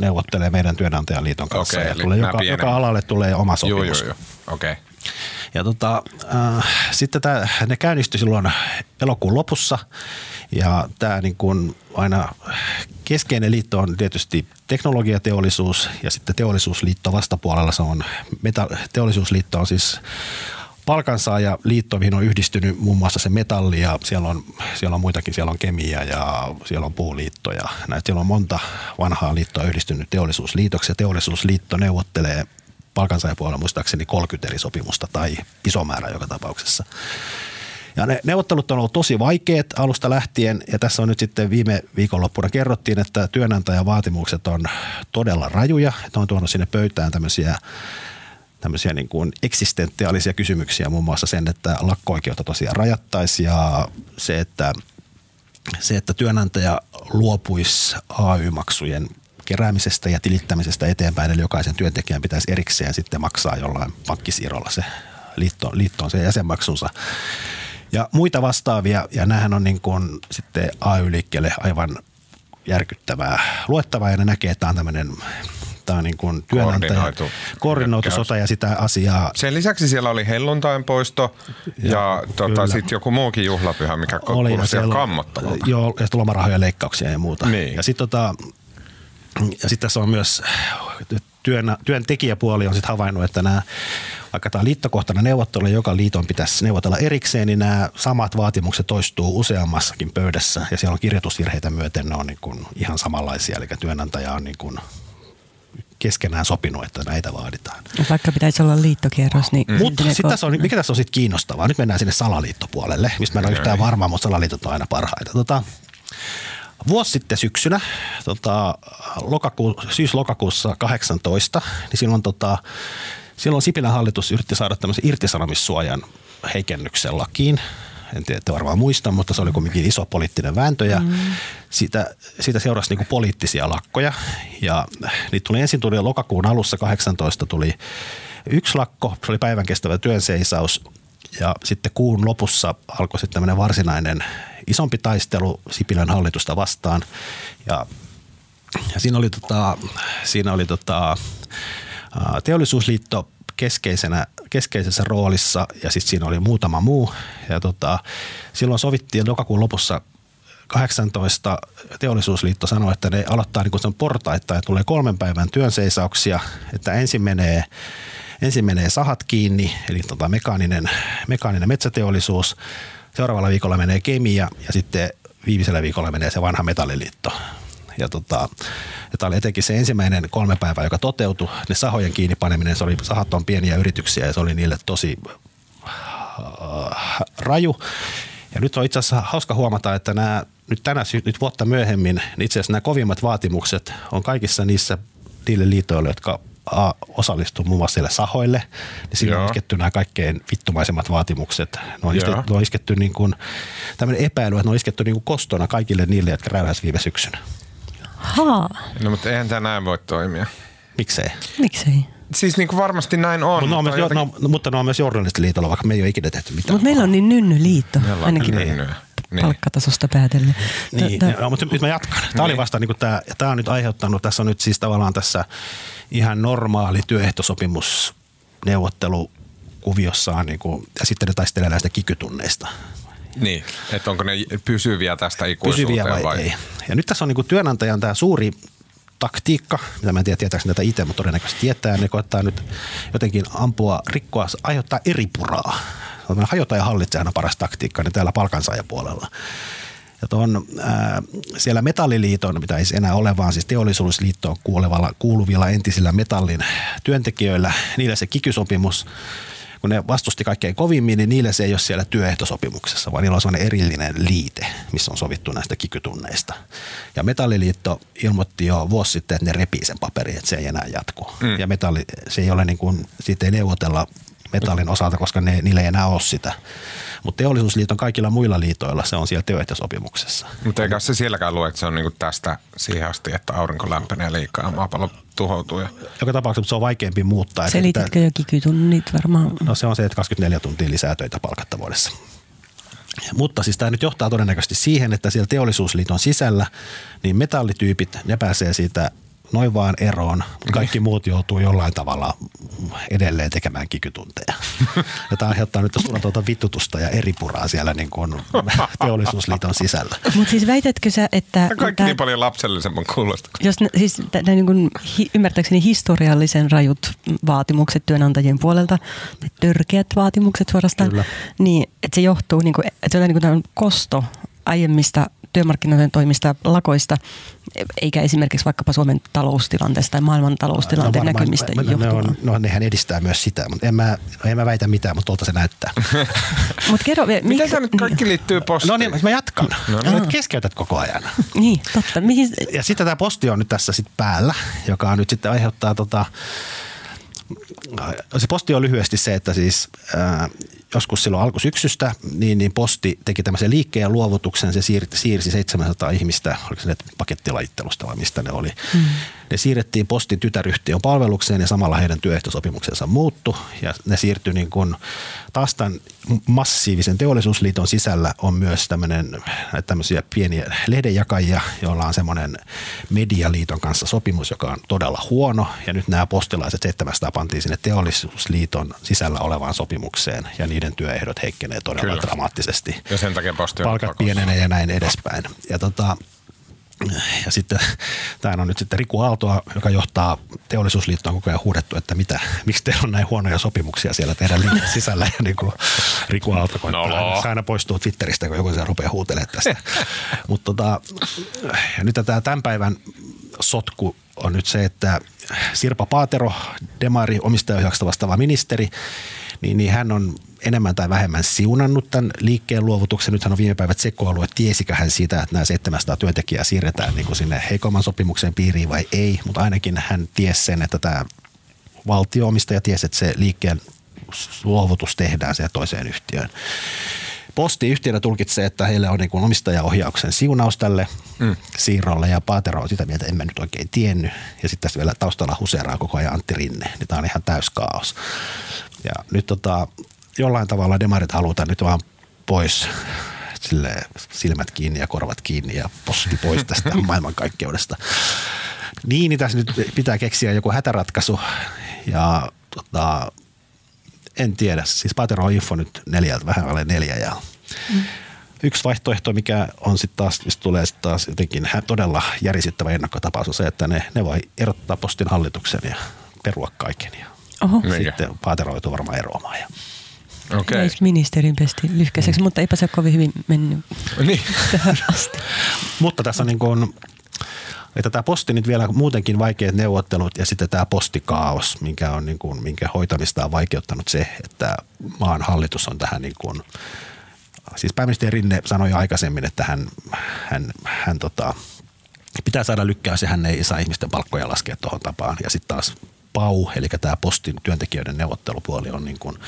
neuvottelee meidän työnantajaliiton kanssa Okei, ja tulee joka, joka alalle tulee oma Joo, sopimus. joo, joo. Okei. Okay. Ja tota, äh, sitten tää, ne käynnistyi silloin elokuun lopussa ja tämä niin kuin aina keskeinen liitto on tietysti teknologiateollisuus ja sitten teollisuusliitto vastapuolella se on, meta- teollisuusliitto on siis palkansaaja liitto, mihin on yhdistynyt muun muassa se metalli ja siellä on, siellä on muitakin, siellä on kemia ja siellä on puuliitto ja näitä, siellä on monta vanhaa liittoa yhdistynyt teollisuusliitoksi ja teollisuusliitto neuvottelee palkansaajapuolella muistaakseni 30 eri sopimusta tai iso määrä joka tapauksessa. Ja ne neuvottelut on ollut tosi vaikeat alusta lähtien ja tässä on nyt sitten viime viikonloppuna kerrottiin, että työnantajavaatimukset on todella rajuja, että on tuonut sinne pöytään tämmöisiä tämmöisiä niin kuin eksistentiaalisia kysymyksiä, muun muassa sen, että lakko-oikeutta tosiaan rajattaisiin ja se, että, se, että työnantaja luopuisi AY-maksujen keräämisestä ja tilittämisestä eteenpäin, eli jokaisen työntekijän pitäisi erikseen sitten maksaa jollain pankkisiirrolla se liittoon, liittoon se jäsenmaksunsa. Ja muita vastaavia, ja näähän on niin kuin sitten AY-liikkeelle aivan järkyttävää luettavaa, ja ne näkee, että tämä on tämmöinen tämä on niin kuin työnantaja, Koordinoitu sota ja sitä asiaa Sen lisäksi siellä oli helluntain poisto ja, ja tota, sitten joku muukin juhlapyhä, mikä oli kuulosti ihan kammottavalta. Joo, ja sitten lomarahoja leikkauksia ja muuta. Niin. Ja sitten tota, ja sit tässä on myös työn, työntekijäpuoli on sitten havainnut, että nämä, vaikka tämä on liittokohtainen neuvottelu, joka liiton pitäisi neuvotella erikseen, niin nämä samat vaatimukset toistuu useammassakin pöydässä ja siellä on kirjoitusvirheitä myöten, ne on niin kuin ihan samanlaisia, eli työnantaja on niin kuin keskenään sopinut, että näitä vaaditaan. Vaikka pitäisi olla liittokierros, niin... Mutta syntyneekö- sitten tässä on, mikä tässä on sitten kiinnostavaa? Nyt mennään sinne salaliittopuolelle, mistä mä en ole yhtään varma, mutta salaliitot on aina parhaita. Tota, vuosi sitten syksynä, tota, lokakuu, syys-lokakuussa 18, niin silloin, tota, silloin Sipilän hallitus yritti saada tämmöisen irtisanomissuojan heikennyksen lakiin. En tiedä, ette varmaan muista, mutta se oli kuitenkin iso poliittinen vääntö ja mm. siitä, siitä seurasi niinku poliittisia lakkoja. Ja niitä tuli ensin tuli lokakuun alussa 18 tuli yksi lakko, se oli päivän kestävä työnseisaus ja sitten kuun lopussa alkoi sitten tämmöinen varsinainen isompi taistelu Sipilän hallitusta vastaan. Ja, ja siinä oli, tota, siinä oli tota, teollisuusliitto keskeisenä, keskeisessä roolissa ja sitten siinä oli muutama muu. Ja tota, silloin sovittiin lokakuun lopussa 18 teollisuusliitto sanoi, että ne aloittaa niin kuin portaita ja tulee kolmen päivän työnseisauksia, että ensin menee, ensin menee sahat kiinni, eli tota mekaaninen, mekaaninen metsäteollisuus, seuraavalla viikolla menee kemia ja sitten viimeisellä viikolla menee se vanha metalliliitto. Ja, tota, ja tämä oli etenkin se ensimmäinen kolme päivää, joka toteutui. Ne sahojen kiinni paneminen, se oli, sahat on pieniä yrityksiä ja se oli niille tosi äh, raju. Ja nyt on itse asiassa hauska huomata, että nämä, nyt tänä nyt vuotta myöhemmin, niin itse asiassa nämä kovimmat vaatimukset on kaikissa niissä niille liitoille, jotka a, osallistuu muun muassa siellä sahoille, niin siinä on isketty nämä kaikkein vittumaisemmat vaatimukset. Ne on, isketty, ne on isketty niin kuin, tämmöinen epäily, että ne on isketty niin kuin kostona kaikille niille, jotka räyhäsivät viime syksynä. Haa, No, mutta eihän tämä näin voi toimia. Miksei? miksei? Siis niin kuin varmasti näin on. Mutta ne on, myös, mutta no, no, mutta ne on myös journalistiliitolla, vaikka me ei ole ikinä tehty mitään. Mutta meillä on niin nynny liitto, Me ollaan ainakin nynnyä. Niin. palkkatasosta päätellen. Niin, Tota, ja, mutta nyt mä jatkan. Tämä oli vasta niin tämä, tämä on nyt aiheuttanut, tässä on nyt siis tavallaan tässä ihan normaali työehtosopimus neuvottelu kuviossaan, niin kuin, ja sitten ne taistelee näistä kikytunneista. Niin, että onko ne pysyviä tästä Pysyviä ikuisuuteen vai, vai? ei. Ja nyt tässä on niin työnantajan tämä suuri taktiikka, mitä mä en tiedä tietääkö tätä itse, mutta todennäköisesti tietää, ne koettaa nyt jotenkin ampua, rikkoa, aiheuttaa eri puraa. Hajota ja hallitse aina paras taktiikka, niin täällä palkansaajapuolella. Ja tuon, ää, siellä Metalliliiton, mitä ei enää ole, vaan siis teollisuusliittoon kuuluvilla entisillä metallin työntekijöillä, niillä se kikysopimus, kun ne vastusti kaikkein kovimmin, niin niille se ei ole siellä työehtosopimuksessa, vaan niillä on sellainen erillinen liite, missä on sovittu näistä kikytunneista. Ja Metalliliitto ilmoitti jo vuosi sitten, että ne repii sen paperin, että se ei enää jatku. Mm. Ja metalli, se ei ole niin kuin, siitä ei neuvotella metallin osalta, koska ne, niillä ei enää ole sitä. Mutta teollisuusliiton kaikilla muilla liitoilla se on siellä työehtosopimuksessa. Mutta eikä se sielläkään lue, että se on niinku tästä siihen asti, että aurinko lämpenee liikaa ja maapallo tuhoutuu. Ja... Joka tapauksessa se on vaikeampi muuttaa. Selititkö jo kikytunnit varmaan? No se on se, että 24 tuntia lisää töitä palkatta vuodessa. Mutta siis tämä nyt johtaa todennäköisesti siihen, että siellä teollisuusliiton sisällä niin metallityypit, ne pääsee siitä noin vaan eroon, mutta kaikki muut joutuu jollain tavalla edelleen tekemään kikytunteja. <laughs> Ja tämä aiheuttaa nyt suunnatolta vittutusta ja eripuraa siellä niin kuin <laughs> teollisuusliiton sisällä. Mutta siis väitätkö sä, että... Kaikki tää, niin paljon lapsellisemman kuulosta. Jos siis tämä niin kuin, hi, ymmärtääkseni historiallisen rajut vaatimukset työnantajien puolelta, törkeät vaatimukset suorastaan, Kyllä. niin että se johtuu, niin kuin, että se on niin kuin kosto aiemmista työmarkkinoiden toimista lakoista, eikä esimerkiksi vaikkapa Suomen taloustilanteesta tai maailman taloustilanteen no, näkymistä mä, mä, ne on, no, nehän edistää myös sitä, mutta en mä, no, en mä väitä mitään, mutta tuolta se näyttää. <laughs> Mut kerro, Miten miksi, tämä nyt kaikki liittyy postiin? No niin, mä jatkan. No, no. Nyt keskeytät koko ajan. <laughs> niin, totta. Mihin... Ja sitten tämä posti on nyt tässä sit päällä, joka nyt sitten aiheuttaa tota, se posti on lyhyesti se, että siis ää, joskus silloin alkusyksystä, niin, niin posti teki tämmöisen liikkeen luovutuksen, se siirti, siirsi 700 ihmistä, oliko se pakettilajittelusta vai mistä ne oli. Mm. Ne siirrettiin postin tytäryhtiön palvelukseen ja samalla heidän työehtosopimuksensa muuttu ja ne siirtyi niin kuin, taas tämän massiivisen teollisuusliiton sisällä on myös tämmöinen, tämmöisiä pieniä lehdenjakajia, joilla on semmoinen medialiiton kanssa sopimus, joka on todella huono ja nyt nämä postilaiset 700 pantiin sinne teollisuusliiton sisällä olevaan sopimukseen ja niiden työehdot heikkenee todella Kyllä. dramaattisesti. Ja sen takia posti on Palkat pienenee ja näin edespäin. Ja tota, ja sitten tämä on nyt sitten Riku Aaltoa, joka johtaa teollisuusliittoon koko ajan huudettu, että mitä, miksi teillä on näin huonoja sopimuksia siellä teidän liikkeen sisällä. Ja niin kuin Riku Aalto koittaa, no. se aina poistuu Twitteristä, kun joku se rupeaa huutelemaan tästä. <laughs> Mutta tota, ja nyt tämä tämän päivän sotku on nyt se, että Sirpa Paatero, Demari, omistajaohjauksesta vastaava ministeri, niin, niin hän on enemmän tai vähemmän siunannut tämän liikkeen luovutuksen. Nythän on viime päivät sekoilu, että tiesikö hän siitä, että nämä 700 työntekijää siirretään niin kuin sinne heikomman sopimuksen piiriin vai ei, mutta ainakin hän tiesi sen, että tämä valtio-omistaja tiesi, että se liikkeen luovutus tehdään siihen toiseen yhtiöön. Posti yhtiönä tulkitsee, että heillä on niin kuin omistajaohjauksen siunaus tälle mm. siirrolle ja Paatero on sitä mieltä, että en mä nyt oikein tiennyt. Ja sitten tässä vielä taustalla huseraa koko ajan Antti Rinne, niin tämä on ihan täys kaos. Ja nyt tota, jollain tavalla demarit halutaan nyt vaan pois sille silmät kiinni ja korvat kiinni ja posti pois tästä <laughs> maailmankaikkeudesta. Niin, niin tässä nyt pitää keksiä joku hätäratkaisu ja tota, en tiedä. Siis Patero on info nyt neljältä, vähän alle neljä ja mm. Yksi vaihtoehto, mikä on sitten taas, mistä tulee sit taas jotenkin todella järisyttävä ennakkotapaus, on se, että ne, ne voi erottaa postin hallituksen ja perua kaiken. Ja Oho. Sitten Paatero joutuu varmaan eroamaan. Ja Okay. Eikö ministerin pesti lyhkäiseksi, mm. mutta eipä se kovin hyvin mennyt niin. tähän asti. <laughs> mutta tässä on niin kuin, että tämä posti nyt vielä muutenkin vaikeat neuvottelut ja sitten tämä postikaos, minkä, on niin kuin, minkä hoitamista on vaikeuttanut se, että maan hallitus on tähän niin kuin, siis pääministeri Rinne sanoi aikaisemmin, että hän, hän, hän tota, pitää saada lykkäys ja hän ei saa ihmisten palkkoja laskea tuohon tapaan. Ja sitten taas PAU, eli tämä postin työntekijöiden neuvottelupuoli on niin kuin,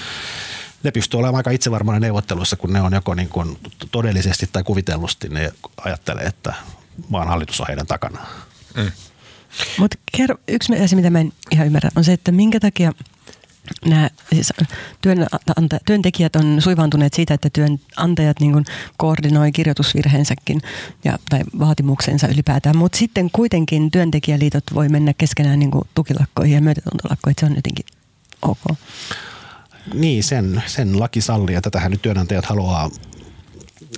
ne pystyy olemaan aika itsevarmoinen neuvotteluissa, kun ne on joko niin kuin todellisesti tai kuvitellusti, ne ajattelee, että maan hallitus on heidän takanaan. Mm. Mutta yksi asia, mitä mä en ihan ymmärrä, on se, että minkä takia nämä siis työnanta, työntekijät on suivaantuneet siitä, että työnantajat niin koordinoi kirjoitusvirheensäkin ja, tai vaatimuksensa ylipäätään, mutta sitten kuitenkin työntekijäliitot voi mennä keskenään niin tukilakkoihin ja myötätuntolakkoihin, se on jotenkin ok. Niin, sen, sen laki sallii ja tätähän nyt työnantajat haluaa,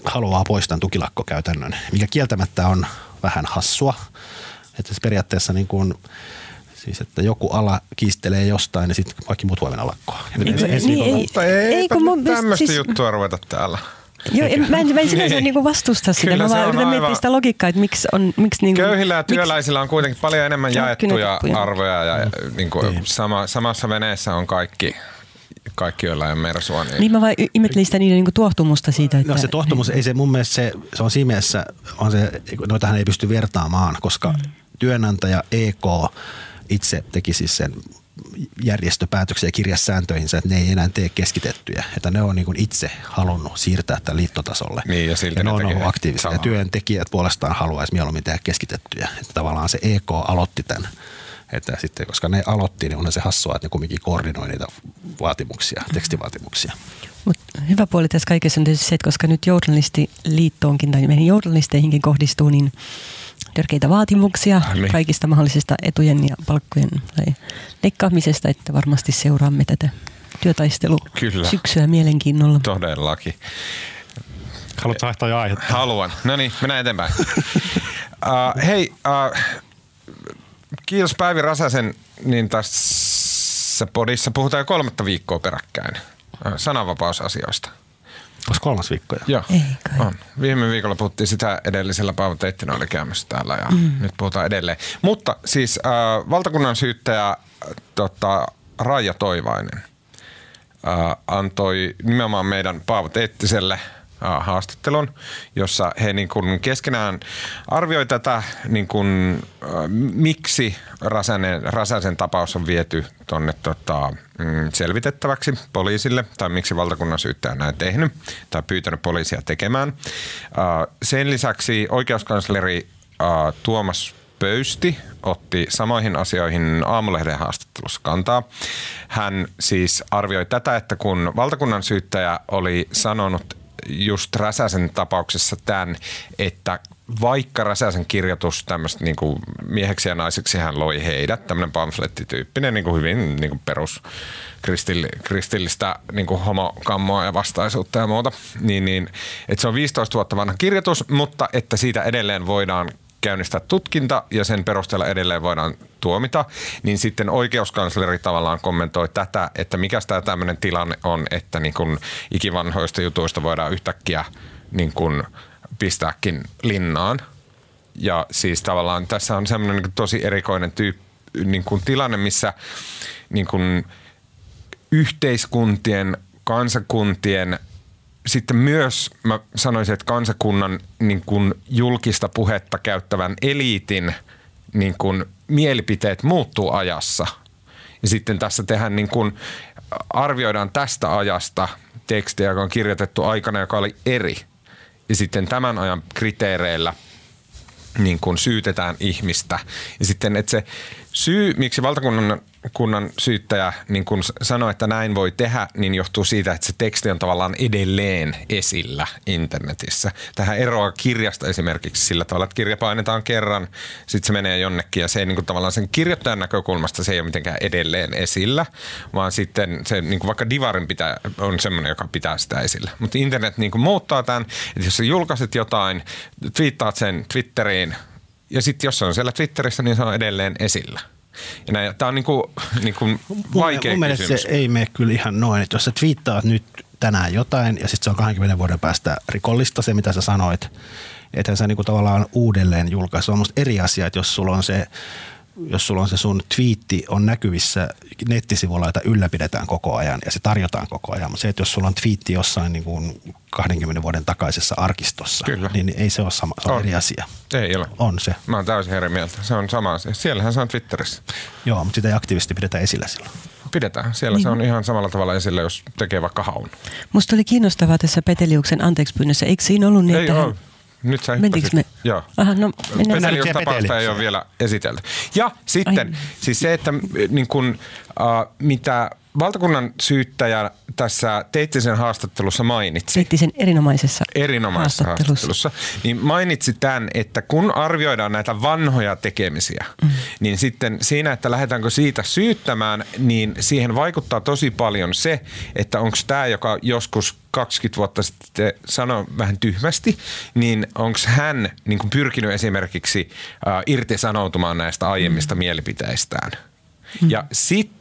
haluaa poistaa tukilakkokäytännön, mikä kieltämättä on vähän hassua. Että periaatteessa niin kuin, Siis, että joku ala kiistelee jostain ja sitten kaikki muut voi mennä lakkoon. Niin, niin, ei, Mutta ei, ei, kun mun, tämmöistä siis, juttua ruveta täällä. Joo, en, mä en, mä en sinänsä niin. niinku vastusta sitä. Kyllä mä vaan yritän miettiä sitä logiikkaa, että miksi on... Miksi niinku, Köyhillä ja työläisillä on kuitenkin paljon enemmän jaettuja arvoja ja mm. niinku, niin. sama, samassa veneessä on kaikki kaikki, joilla ei mersua. Niin, niin mä vaan ihmettelin sitä niiden niinku tuohtumusta siitä. Että, no se tuohtumus, ei se mun mielestä se, se on siinä mielessä, on se, noitahan ei pysty vertaamaan, koska mm. työnantaja EK itse teki siis sen järjestöpäätöksiä kirjasääntöihinsä, että ne ei enää tee keskitettyjä. Että ne on niin itse halunnut siirtää tämän liittotasolle. Niin, ja silti ja ne ne on ollut aktiivisia. samaa. Ja työntekijät puolestaan haluaisi mieluummin tehdä keskitettyjä. Että tavallaan se EK aloitti tämän. Että sitten, koska ne aloitti, niin on se hassua, että ne kumminkin koordinoi niitä vaatimuksia, tekstivaatimuksia. Mut hyvä puoli tässä kaikessa on tietysti se, että koska nyt journalistiliittoonkin tai meihin journalisteihinkin kohdistuu niin törkeitä vaatimuksia Niin. kaikista mahdollisista etujen ja palkkojen tai leikkaamisesta, että varmasti seuraamme tätä työtaistelu Kyllä. syksyä mielenkiinnolla. Todellakin. Haluatko vaihtaa jo aihetta? Haluan. No niin, mennään eteenpäin. uh, <laughs> hei, uh, kiitos Päivi Rasasen, niin tässä podissa puhutaan jo kolmatta viikkoa peräkkäin uh, sananvapausasioista. Olisi kolmas viikko jo. Joo, Ei kai. on. Viime viikolla puhuttiin sitä edellisellä Paavo Teittinä oli käymässä täällä ja mm. nyt puhutaan edelleen. Mutta siis äh, valtakunnan syyttäjä äh, tota, Raija Toivainen äh, antoi nimenomaan meidän Paavo Teittiselle äh, haastattelun, jossa he niin kuin keskenään arvioi tätä, niin kuin, miksi Rasanen, Rasasen tapaus on viety tuonne tota, mm, selvitettäväksi poliisille, tai miksi valtakunnan syyttäjä on näin tehnyt, tai pyytänyt poliisia tekemään. Sen lisäksi oikeuskansleri Tuomas Pöysti otti samoihin asioihin aamulehden haastattelussa kantaa. Hän siis arvioi tätä, että kun valtakunnan syyttäjä oli sanonut just Räsäsen tapauksessa tämän, että vaikka Räsäsen kirjoitus tämmöistä niin kuin mieheksi ja naiseksi hän loi heidät, tämmöinen pamflettityyppinen niin kuin hyvin niin kuin perus kristilli- kristillistä niin kuin homokammoa ja vastaisuutta ja muuta, niin, niin että se on 15 vuotta vanha kirjoitus, mutta että siitä edelleen voidaan käynnistää tutkinta ja sen perusteella edelleen voidaan tuomita, niin sitten oikeuskansleri tavallaan kommentoi tätä, että mikä tämä tämmöinen tilanne on, että niin kun ikivanhoista jutuista voidaan yhtäkkiä niin kun pistääkin linnaan. Ja siis tavallaan tässä on semmoinen niin tosi erikoinen tyyppi, niin kuin tilanne, missä niin kuin yhteiskuntien, kansakuntien, sitten myös mä sanoisin, että kansakunnan niin kuin julkista puhetta käyttävän eliitin niin kuin mielipiteet muuttuu ajassa. Ja sitten tässä tehdään niin kuin, arvioidaan tästä ajasta tekstiä, joka on kirjoitettu aikana, joka oli eri. Ja sitten tämän ajan kriteereillä niin kuin syytetään ihmistä. Ja sitten, että se syy, miksi valtakunnan kunnan syyttäjä niin kun sanoi, että näin voi tehdä, niin johtuu siitä, että se teksti on tavallaan edelleen esillä internetissä. Tähän eroaa kirjasta esimerkiksi sillä tavalla, että kirja painetaan kerran, sitten se menee jonnekin ja se ei niin tavallaan sen kirjoittajan näkökulmasta se ei ole mitenkään edelleen esillä, vaan sitten se niin vaikka Divarin pitää, on semmoinen, joka pitää sitä esillä. Mutta internet niin muuttaa tämän, että jos sä julkaiset jotain, twiittaat sen Twitteriin ja sitten jos se on siellä Twitterissä, niin se on edelleen esillä. Ja tämä on niinku, niinku vaikea mun mielestä kysymys. se ei mene kyllä ihan noin, että jos sä twiittaat nyt tänään jotain ja sitten se on 20 vuoden päästä rikollista se, mitä sä sanoit, että sä niinku tavallaan uudelleen julkaisu. Se on musta eri asia, että jos sulla on se jos sulla on se sun twiitti on näkyvissä nettisivuilla, jota ylläpidetään koko ajan ja se tarjotaan koko ajan. Mutta se, että jos sulla on twiitti jossain niin kuin 20 vuoden takaisessa arkistossa, Kyllä. niin ei se ole sama, se on, On. eri asia. Ei ole. On se. Mä oon täysin eri mieltä. Se on sama asia. Siellähän se on Twitterissä. Joo, mutta sitä ei aktiivisesti pidetä esillä silloin. Pidetään. Siellä niin. se on ihan samalla tavalla esillä, jos tekee vaikka haun. Musta oli kiinnostavaa tässä Peteliuksen anteeksipyynnössä. Eikö siinä ollut niin, Ei että hän- ole. Nyt sä Mentiinkö hyppäsit. me? Joo. Aha, no Petelius-tapausta ei ole vielä esitelty. Ja sitten Ai. siis se, että niin kun, äh, mitä valtakunnan syyttäjä tässä Teittisen haastattelussa mainitsi, Teitti sen erinomaisessa erinomaisessa haastattelussa. haastattelussa, niin mainitsi tämän, että kun arvioidaan näitä vanhoja tekemisiä, mm. niin sitten siinä, että lähdetäänkö siitä syyttämään, niin siihen vaikuttaa tosi paljon se, että onko tämä, joka joskus 20 vuotta sitten sanoi vähän tyhmästi, niin onko hän niin kuin pyrkinyt esimerkiksi äh, irtisanoutumaan näistä aiemmista mm. mielipiteistään. Mm. Ja sitten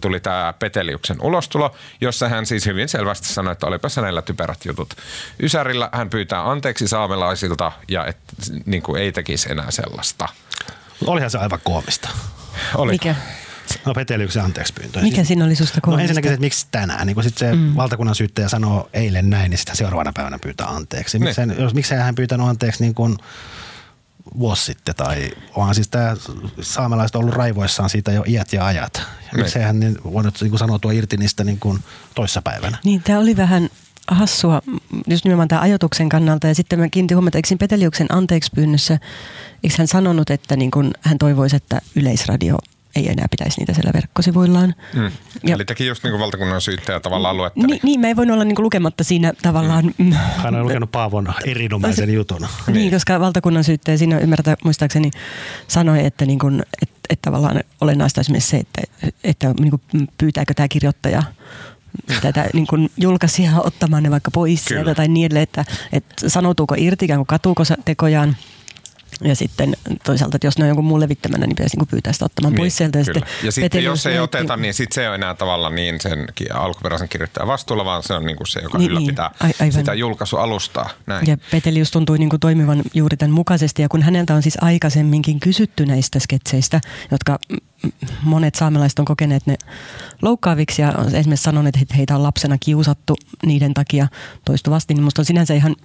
tuli tämä Peteliuksen ulostulo, jossa hän siis hyvin selvästi sanoi, että olipa hänellä typerät jutut. Ysärillä hän pyytää anteeksi saamelaisilta ja et, niin kuin ei tekisi enää sellaista. Olihan se aivan koomista. Oli. Mikä? No Peteliuksen anteeksi pyyntö. Mikä siinä oli susta No koomista? ensinnäkin se, että miksi tänään. Niin kun sit se mm. valtakunnan syyttäjä sanoo eilen näin, niin sitten seuraavana päivänä pyytää anteeksi. Miksi, Niin. hän, jos, miksi hän pyytänyt anteeksi niin kun vuosi sitten tai onhan siis tämä saamelaiset on ollut raivoissaan siitä jo iät ja ajat. Ja Niin. miksehän niin voi nyt niin kuin sanoutua irti niistä niin kuin toissapäivänä. Niin, tämä oli vähän hassua just nimenomaan tämän ajatuksen kannalta. Ja sitten mä kiinnitin huomata, eikö siinä Peteliuksen anteeksi pyynnössä, eikö hän sanonut, että niin kun hän toivoisi, että Yleisradio ei enää pitäisi niitä siellä verkkosivuillaan. Mm. Ja- Eli teki just niin kuin valtakunnan syyttäjä tavallaan luetteli. Niin, niin, mä en voinut olla niin lukematta siinä tavallaan... Mm. Hän on lukenut Paavon erinomaisen jutun. <laughs> Niin, koska valtakunnan syyttäjä siinä ymmärtää, muistaakseni sanoi, että, niin kun, että, että tavallaan olennaista olisi myös se, että, että niin kun pyytääkö tämä kirjoittaja tätä <laughs> niin kuin julkaisijaa ottamaan ne vaikka pois Kyllä. sieltä tai niin edelleen, että, että sanoutuuko irti, ikään kuin katuuko tekojaan. Ja sitten toisaalta, että jos ne on jonkun muun levittämänä, niin pitäisi niin kuin pyytää sitä ottamaan pois sieltä. Ja sitten, ja sitten jos ei näytti- oteta, niin sitten se ei ole enää tavallaan niin sen alkuperäisen kirjoittajan vastuulla, vaan se on niin kuin se, joka Niin, ylläpitää niin. Ai- aivan. sitä julkaisualustaa. Näin. Ja Petelius tuntui niin kuin toimivan juuri tämän mukaisesti. Ja kun häneltä on siis aikaisemminkin kysytty näistä sketseistä, jotka monet saamelaiset on kokeneet ne loukkaaviksi ja on esimerkiksi sanoneet, että heitä on lapsena kiusattu niiden takia toistuvasti, niin musta on sinänsä ihan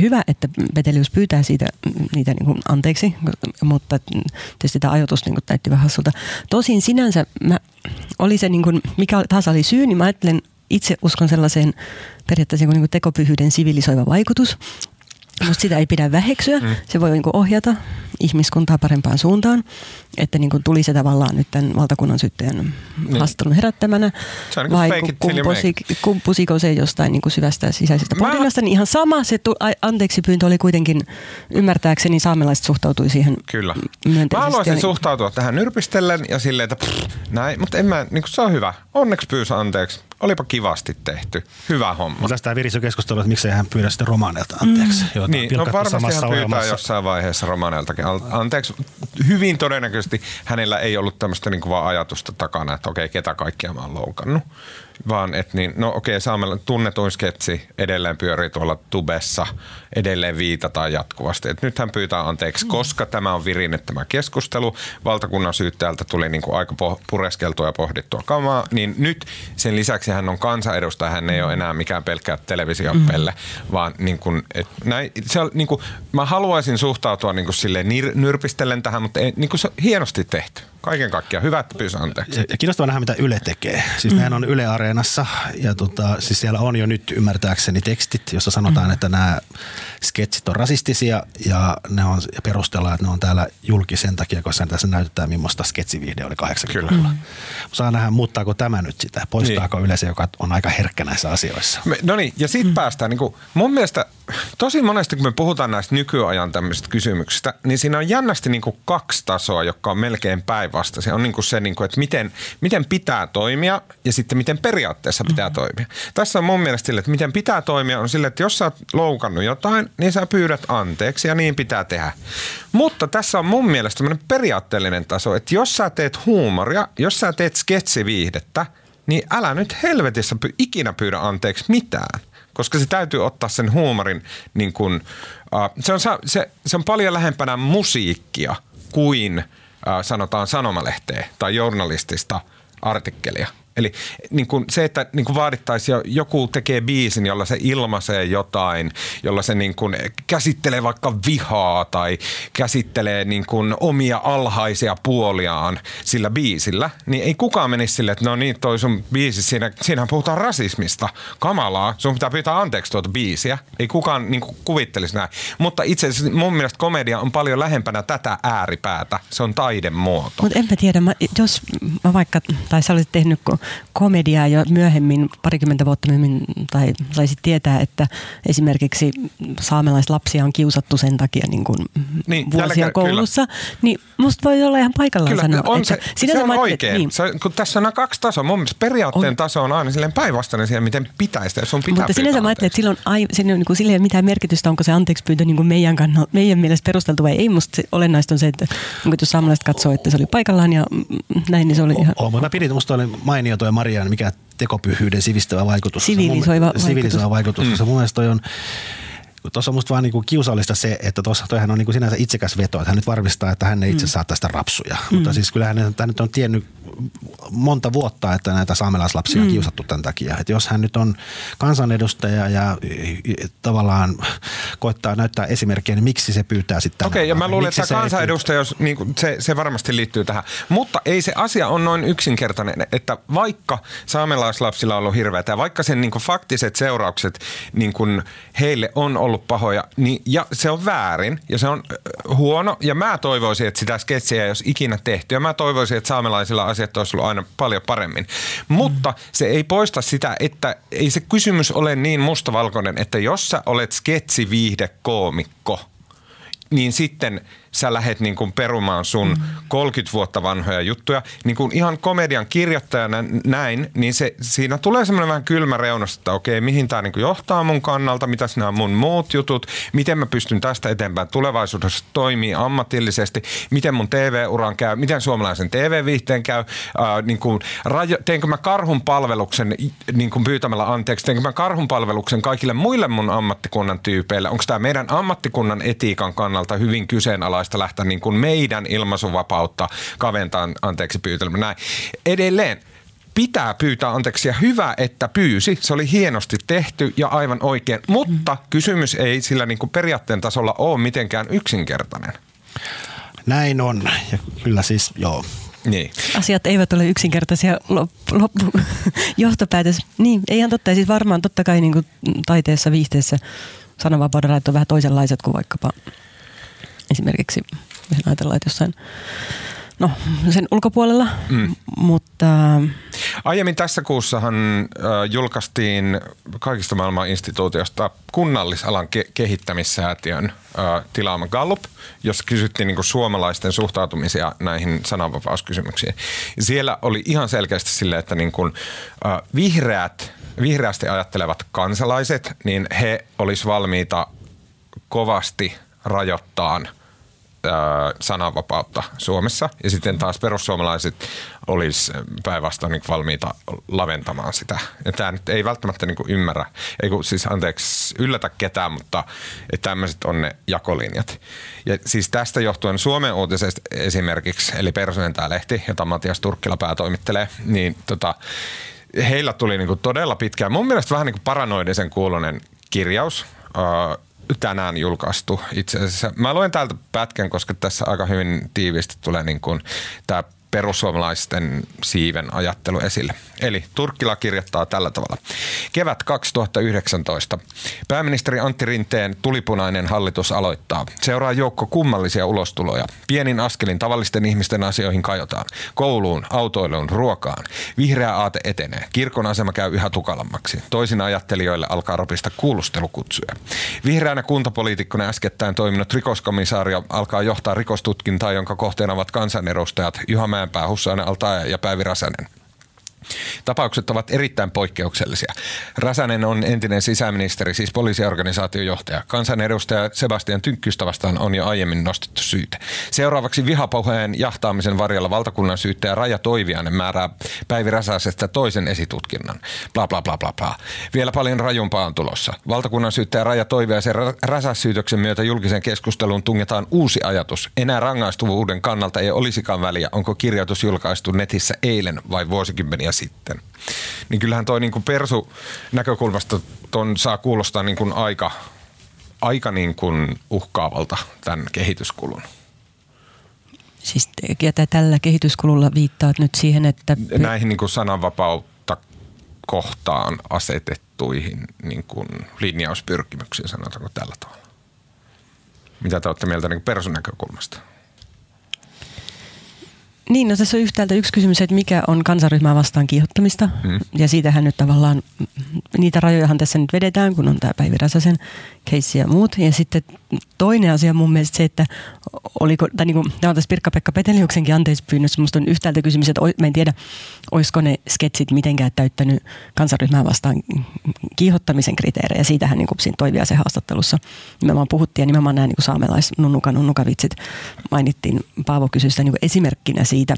hyvä, että Petelius pyytää siitä niitä niin kuin anteeksi, mutta tietysti tämä ajatus niin kuin näytti vähän hassulta. Tosin sinänsä mä, oli se, niin kuin, mikä taas oli syy, niin mä ajattelen, itse uskon sellaiseen periaatteessa niin kuin tekopyhyyden sivilisoiva vaikutus. Musta sitä ei pidä väheksyä. Mm. Se voi niin ohjata ihmiskuntaa parempaan suuntaan. Että niin kuin tuli se tavallaan nyt tämän valtakunnan syyttäjän Niin. haastattelun herättämänä. Se on niin kuin vai kumpusi, kumpusiko se jostain niin kuin syvästä sisäisestä Mä- pohdinnasta. Niin ihan sama, se tu- a- anteeksi pyyntö oli kuitenkin, ymmärtääkseni saamelaiset suhtautui siihen Kyllä. myönteisesti. Mä haluaisin Ja- suhtautua tähän nyrpistellen ja silleen, että pff, näin, mutta en mä, niin kuin se on hyvä. Onneksi pyysi anteeksi. Olipa kivasti tehty. Hyvä homma. Mutta tästä virisi jo keskustelua, että miksei hän pyydä sitten romaneilta anteeksi. Mm. Joita Niin, no varmasti hän pyytää ohjelmassa. jossain vaiheessa Romaneltakin al- anteeksi. Hyvin todennäköisesti hänellä ei ollut tämmöistä niinku vaan ajatusta takana, että okei, ketä kaikkia mä oon loukannut. Vaan että niin, no okei, saamella tunnetuin sketsi edelleen pyörii tuolla tubessa, edelleen viitataan jatkuvasti. Et nyt hän pyytää anteeksi, koska tämä on virinen tämä keskustelu. Valtakunnan syyttäjältä tuli niinku aika po- pureskeltua ja pohdittua kamaa. Niin nyt sen lisäksi hän on kansanedustaja, hän ei ole enää mikään pelkkä televisiopelle, vaan niin kuin, et näin, se on, niin kuin, mä haluaisin suhtautua niin kuin silleen nir, nyrpistellen tähän, mutta ei, niin kuin se on hienosti tehty. Kaiken kaikkiaan. Hyvä, että pyysi anteeksi. Ja ja kiinnostavaa nähdä, mitä Yle tekee. Siis mm. on Yle Areenassa ja tota, siis siellä on jo nyt ymmärtääkseni tekstit, jossa sanotaan, mm. että nämä sketsit on rasistisia ja ne on ja perustellaan, että ne on täällä julki sen takia, koska tässä näytetään, millaista sketsivideo oli 80-luvulla. Mm. Saa nähdä, muuttaako tämä nyt sitä, poistaako niin. Yle se, joka on aika herkkä näissä asioissa. Me, no niin, ja siitä mm. päästään, niin kuin, mun mielestä tosi monesti kun me puhutaan näistä nykyajan tämmöisistä kysymyksistä, niin siinä on jännästi niin kuin kaksi tasoa, jotka on melkein päinvastaisia. On niin kuin se, niin kuin, että miten, miten pitää toimia ja sitten miten periaatteessa pitää mm. toimia. Tässä on mun mielestä sille, että miten pitää toimia on sille, että jos sä oot loukannut jotain, niin sä pyydät anteeksi ja niin pitää tehdä. Mutta tässä on mun mielestä tämmöinen periaatteellinen taso, että jos sä teet huumoria, jos sä teet sketsiviihdettä, niin älä nyt helvetissä py, ikinä pyydä anteeksi mitään koska se täytyy ottaa sen huumorin, niin kuin, uh, se, on, se, se on paljon lähempänä musiikkia kuin uh, sanotaan sanomalehteä tai journalistista artikkelia. Eli niin kuin se, että niin kuin vaadittaisiin, jo- joku tekee biisin, jolla se ilmaisee jotain, jolla se niin kuin käsittelee vaikka vihaa tai käsittelee niin kuin omia alhaisia puoliaan sillä biisillä, niin ei kukaan menisi silleen, että no niin, toi sun biisi, siinä, siinähän puhutaan rasismista. Kamalaa, sun pitää pyytää anteeksi tuota biisiä. Ei kukaan niin kuin kuvittelisi näin. Mutta itse asiassa mun mielestä komedia on paljon lähempänä tätä ääripäätä. Se on taidemuoto. Mutta enpä tiedä, mä, jos mä vaikka, tai sä olisit tehnyt ko- komediaa jo myöhemmin, parikymmentä vuotta myöhemmin, tai saisit tietää, että esimerkiksi saamelaislapsia on kiusattu sen takia niin kuin Niin, vuosia jälleen- koulussa, niin musta voi olla ihan paikallaan Kyllä, sanoa. on että se, sinänsä se on mä oikein. Niin, Se, kun tässä on kaksi tasoa. Mun mielestä periaatteen On. taso on aina silleen päinvastainen siihen, miten pitäisi tehdä. Sun pitää mutta sinänsä mä ajattelin, että silloin ai, siinä, niin kuin, mitään merkitystä, onko se anteeksi pyyntö niin kuin meidän, kannalta, meidän mielestä perusteltu vai ei. Musta se, olennaista on se, että niin jos saamelaiset katsoo, että se oli paikallaan ja mm, näin, niin se oli ihan... Oh, mutta mä pidin, musta oli mainio toi Marian, mikä tekopyhyyden sivistävä vaikutus. Sivilisoiva mun- Sivilisoiva vaikutus. Mm. Se mun mielestä toi on, tuossa on musta vaan niinku kiusallista se, että tuossa toihan on niinku sinänsä itsekäs veto, että hän nyt varmistaa, että hän ei itse mm. saa tästä rapsuja. Mm. Mutta siis kyllähän hän nyt on tiennyt monta vuotta, että näitä saamelaislapsia on mm. kiusattu tämän takia. Että jos hän nyt on kansanedustaja ja tavallaan koittaa näyttää esimerkkiä, niin miksi se pyytää sitten Okei, okay, ja mä luulen, että kansanedustaja, jos, niin kuin, se, se varmasti liittyy tähän. Mutta ei se asia on noin yksinkertainen, että vaikka saamelaislapsilla on ollut hirveätä ja vaikka sen niin kuin faktiset seuraukset niin kuin heille on ollut pahoja, niin, ja se on väärin ja se on huono. Ja mä toivoisin, että sitä sketsiä ei olisi ikinä tehty. Ja mä toivoisin, että saamelaisilla asiat olisi ollut aina paljon paremmin. Mutta se ei poista sitä, että ei se kysymys ole niin mustavalkoinen, että jos sä olet sketsiviihdekoomikko, niin sitten – sä lähet niin kuin perumaan sun mm. 30 vuotta vanhoja juttuja. Niin kuin ihan komedian kirjoittajana näin, niin se, siinä tulee semmoinen vähän kylmä reunus, että okei, mihin tämä niin johtaa mun kannalta, mitä sinä on mun muut jutut, miten mä pystyn tästä eteenpäin tulevaisuudessa toimii ammatillisesti, miten mun TV-uran käy, miten suomalaisen TV-viihteen käy, äh, niin kuin, rajo, teenkö mä karhun palveluksen niin kuin pyytämällä anteeksi, teenkö mä karhun palveluksen kaikille muille mun ammattikunnan tyypeille, onko tämä meidän ammattikunnan etiikan kannalta hyvin kyseenalaista lähteä niin kuin meidän ilmaisuvapautta kaventaa anteeksi pyytelmä. Näin. Edelleen pitää pyytää anteeksi ja hyvä, että pyysi. Se oli hienosti tehty ja aivan oikein, mutta kysymys ei sillä niin kuin periaatteen tasolla ole mitenkään yksinkertainen. Näin on ja kyllä siis joo. Niin. Asiat eivät ole yksinkertaisia loppu, loppu <laughs> johtopäätös. Niin, ei ihan totta. Ja siis varmaan totta kai niin kuin taiteessa, viihteessä sananvapauden on vähän toisenlaiset kuin vaikkapa esimerkiksi, jos ajatellaan, että jossain no, sen ulkopuolella, mm. mutta... Aiemmin tässä kuussahan julkaistiin kaikista maailman instituutiosta kunnallisalan ke- kehittämissäätiön tilaama Gallup, jossa kysyttiin niin suomalaisten suhtautumisia näihin sananvapauskysymyksiin. Siellä oli ihan selkeästi sille, että niin kuin, vihreät, vihreästi ajattelevat kansalaiset, niin he olisivat valmiita kovasti rajoittaa – sananvapautta Suomessa. Ja sitten taas perussuomalaiset olisi päinvastoin niin valmiita laventamaan sitä. Ja tämä nyt ei välttämättä niin ymmärrä, ei kun siis anteeksi yllätä ketään, mutta tämmöiset on ne jakolinjat. Ja siis tästä johtuen Suomen uutisesta esimerkiksi, eli Personen tämä lehti, jota Matias Turkkila päätoimittelee, niin tota, heillä tuli niin todella pitkään, mun mielestä vähän niin paranoidisen kuulonen kirjaus, tänään julkaistu itse asiassa. Mä luen täältä pätkän, koska tässä aika hyvin tiiviisti tulee niin tämä perussuomalaisten siiven ajattelu esille. Eli Turkkila kirjoittaa tällä tavalla. Kevät 2019. Pääministeri Antti Rinteen tulipunainen hallitus aloittaa. Seuraa joukko kummallisia ulostuloja. Pienin askelin tavallisten ihmisten asioihin kajotaan. Kouluun, autoiluun, ruokaan. Vihreä aate etenee. Kirkon asema käy yhä tukalammaksi. Toisin ajattelijoille alkaa ropista kuulustelukutsuja. Vihreänä kuntapoliitikkona äskettäin toiminut rikoskomissaario alkaa johtaa rikostutkintaa, jonka kohteena ovat kansanedustajat Juha Mäenpää, Hussainen Altaja ja Päivi Räsänen. Tapaukset ovat erittäin poikkeuksellisia. Räsänen on entinen sisäministeri, siis poliisiorganisaation johtaja. Kansanedustaja Sebastian Tynkkystä vastaan on jo aiemmin nostettu syyte. Seuraavaksi vihapohjeen jahtaamisen varjolla valtakunnan syyttäjä Raja Toiviainen määrää Päivi Räsäsestä toisen esitutkinnan. Bla bla bla bla bla. Vielä paljon rajumpaa on tulossa. Valtakunnan syyttäjä Raja Toiviaisen Räsässyytöksen myötä julkisen keskusteluun tungetaan uusi ajatus. Enää rangaistuvuuden kannalta ei olisikaan väliä, onko kirjoitus julkaistu netissä eilen vai vuosikymmeniä sitten. Niin kyllähän toi niin kuin persu näkökulmasta ton saa kuulostaa niin kuin aika, aika niin kuin uhkaavalta tämän kehityskulun. Siis ja tällä kehityskululla viittaat nyt siihen, että... Näihin niin kuin sananvapautta kohtaan asetettuihin niin kuin linjauspyrkimyksiin, sanotaanko tällä tavalla. Mitä te olette mieltä niin persun näkökulmasta? Niin, no tässä on yhtäältä yksi kysymys, että mikä on kansaryhmää vastaan kiihottamista. Mm. Ja siitähän nyt tavallaan, niitä rajojahan tässä nyt vedetään, kun on tämä Päivi Räsäsen keissi ja muut. Ja sitten toinen asia mun mielestä se, että oliko, tai niin kuin, tämä on tässä Pirkka-Pekka Peteliuksenkin anteeksi pyynnössä, musta on yhtäältä kysymys, että mä en tiedä, olisiko ne sketsit mitenkään täyttänyt kansaryhmää vastaan kiihottamisen kriteerejä. Siitähän niin kuin siinä toivia se haastattelussa nimenomaan puhuttiin ja nimenomaan nämä niin saamelais nunnuka nunnuka vitsit mainittiin Paavo kysystä niin esimerkkinä siitä.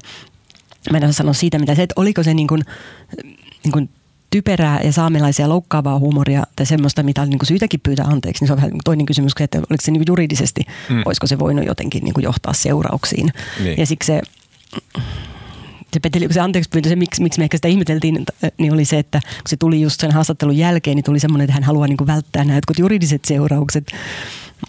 Mä en sanoa siitä, mitä se, että oliko se niin kuin, niin kuin typerää ja saamelaisia loukkaavaa huumoria tai semmoista, mitä on niin kuin syytäkin pyytää anteeksi, niin se on vähän toinen kysymys, että oliko se niin kuin juridisesti, mm. olisiko se voinut jotenkin niin kuin johtaa seurauksiin. Niin. Ja siksi se se peteli, se anteeksi pyyntö, se miksi, miksi me ehkä sitä ihmeteltiin, niin oli se, että kun se tuli just sen haastattelun jälkeen, niin tuli semmoinen, että hän haluaa niin kuin välttää nämä jotkut juridiset seuraukset.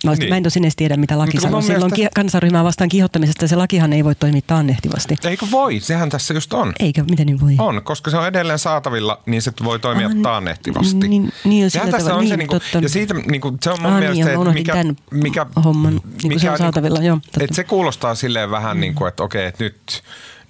Mä, niin. mä en tosin edes tiedä, mitä laki sanoo. Silloin mielestä... kansanryhmää vastaan kiihottamisesta se lakihan ei voi toimia taannehtivasti. Eikö voi? Sehän tässä just on. Eikö? Miten niin voi? On, koska se on edelleen saatavilla, niin se voi toimia ah, taannehtivasti. Niin, niin Sehän tässä on niin, se, niin kuin, ja siitä niin kuin, se on mun ah, mielestä, niin, että mikä, mikä, homman, niin mikä, se on saatavilla. Niin, joo, että se kuulostaa silleen vähän mm. niin kuin, että okei, että nyt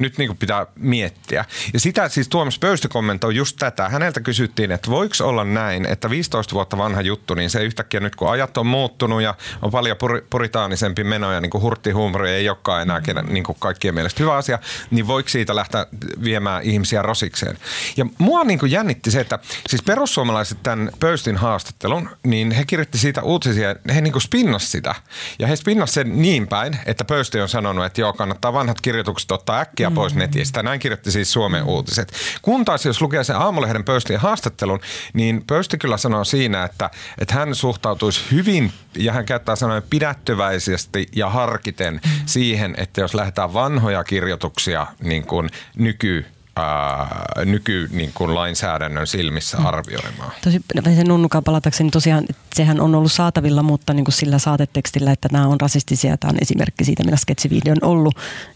nyt niin pitää miettiä. Ja sitä siis Tuomas Pöysti kommentoi just tätä. Häneltä kysyttiin, että voiko olla näin, että 15 vuotta vanha juttu, niin se yhtäkkiä nyt kun ajat on muuttunut ja on paljon pur- puritaanisempi menoja, niin kuin hurttihuumori ei olekaan enää niin kuin kaikkien mielestä hyvä asia, niin voiko siitä lähteä viemään ihmisiä rosikseen? Ja mua niin kuin jännitti se, että siis perussuomalaiset tämän Pöystin haastattelun, niin he kirjoitti siitä uutisia, he niin kuin spinnas sitä. Ja he spinnas sen niin päin, että Pöysti on sanonut, että joo, kannattaa vanhat kirjoitukset ottaa äkkiä mm. Pois netistä. Näin kirjoitti siis Suomen uutiset. Kun taas jos lukee sen aamulehden Pöystin haastattelun, niin Pöysti kyllä sanoo siinä, että, että hän suhtautuisi hyvin ja hän käyttää sanoja pidättyväisesti ja harkiten mm. siihen, että jos lähdetään vanhoja kirjoituksia niin kuin nyky ää, nyky niin kuin lainsäädännön silmissä mm. arvioimaan. Tosi, sen nunnukaan palatakseni tosiaan, sehän on ollut saatavilla, mutta niin kuin sillä saatetekstillä, että nämä on rasistisia. Tämä on esimerkki siitä, millä sketsivideo on ollut.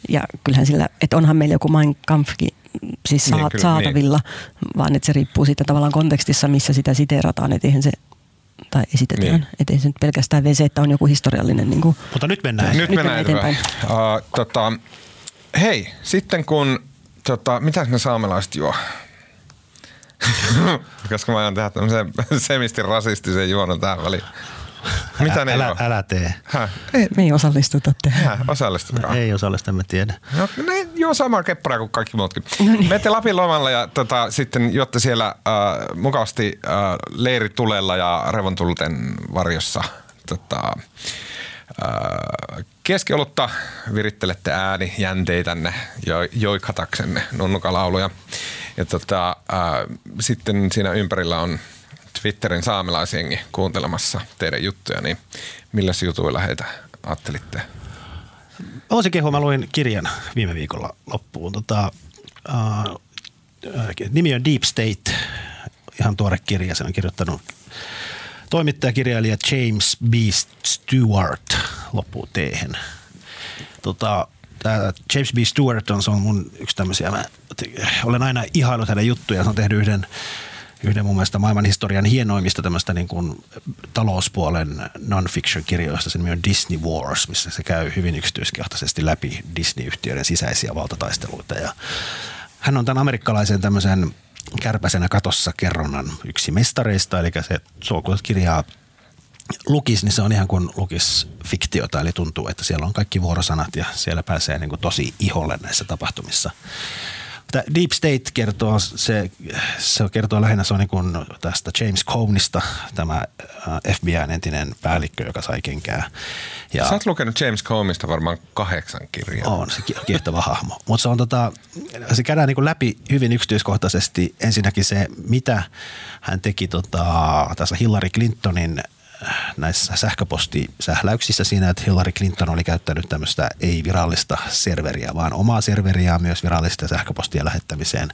Ja kyllähän sillä, että onhan meillä joku Mein Kampfkin siis niin, saat, kyllä, saatavilla, niin. vaan että se riippuu siitä tavallaan kontekstissa, missä sitä siteerataan, että eihän se tai esitetään. Niin. Että ei se nyt pelkästään VC, että on joku historiallinen. Niin kuin, Mutta nyt mennään. Nyt, nyt mennään eteenpäin. Uh, tota, hei, sitten kun Tota, mitä ne saamelaiset juo? <laughs> Koska mä aion tehdä tämmöisen <laughs> semisti rasistisen juonon tähän väliin. Mitä ne älä, älä tee. Häh? Ei, me ei osallistuta tähän. Osallistutaan. No, ei osallistu, mä tiedä. No, ne juo samaa kepparaa kuin kaikki muutkin. No niin. Mette Lapin lomalla ja tota, sitten juotte siellä äh, mukavasti äh, leiritulella ja revontulten varjossa tota, äh, keskiolutta, virittelette ääni jänteitänne jo, joikataksenne nunnukalauluja. Ja tota, ää, sitten siinä ympärillä on Twitterin saamelaisjengi kuuntelemassa teidän juttuja, niin millä jutuilla heitä ajattelitte? Voisin kehua, mä luin kirjan viime viikolla loppuun. Tota, ää, nimi on Deep State, ihan tuore kirja. Se on kirjoittanut toimittajakirjailija James B. Stewart loppuu teehen. Tota, James B. Stewart on, se on mun yksi tämmöisiä, mä olen aina ihailut hänen juttuja, se on tehnyt yhden yhden mun mielestä maailman historian hienoimmista tämmöistä niin kuin talouspuolen non-fiction-kirjoista. Sen nimi on Disney Wars, missä se käy hyvin yksityiskohtaisesti läpi Disney-yhtiöiden sisäisiä valtataisteluita. Ja hän on tämän amerikkalaisen tämmöisen kärpäsenä katossa kerronnan yksi mestareista, eli se kun kirjaa lukis, niin se on ihan kuin lukis fiktiota, eli tuntuu, että siellä on kaikki vuorosanat ja siellä pääsee niin kuin tosi iholle näissä tapahtumissa. Deep State kertoo, se, se kertoo lähinnä se on niin kuin tästä James Coneista, tämä äh, FBIn entinen päällikkö, joka sai kenkää. Ja Sä oot lukenut James Coneista varmaan kahdeksan kirjaa. On, se kiehtova hahmo. Mutta se on tota, se käydään niin läpi hyvin yksityiskohtaisesti. Ensinnäkin se, mitä hän teki tota, tässä Hillary Clintonin näissä sähköpostisähläyksissä siinä, että Hillary Clinton oli käyttänyt tämmöistä ei-virallista serveriä, vaan omaa serveriä myös virallisten sähköpostien lähettämiseen,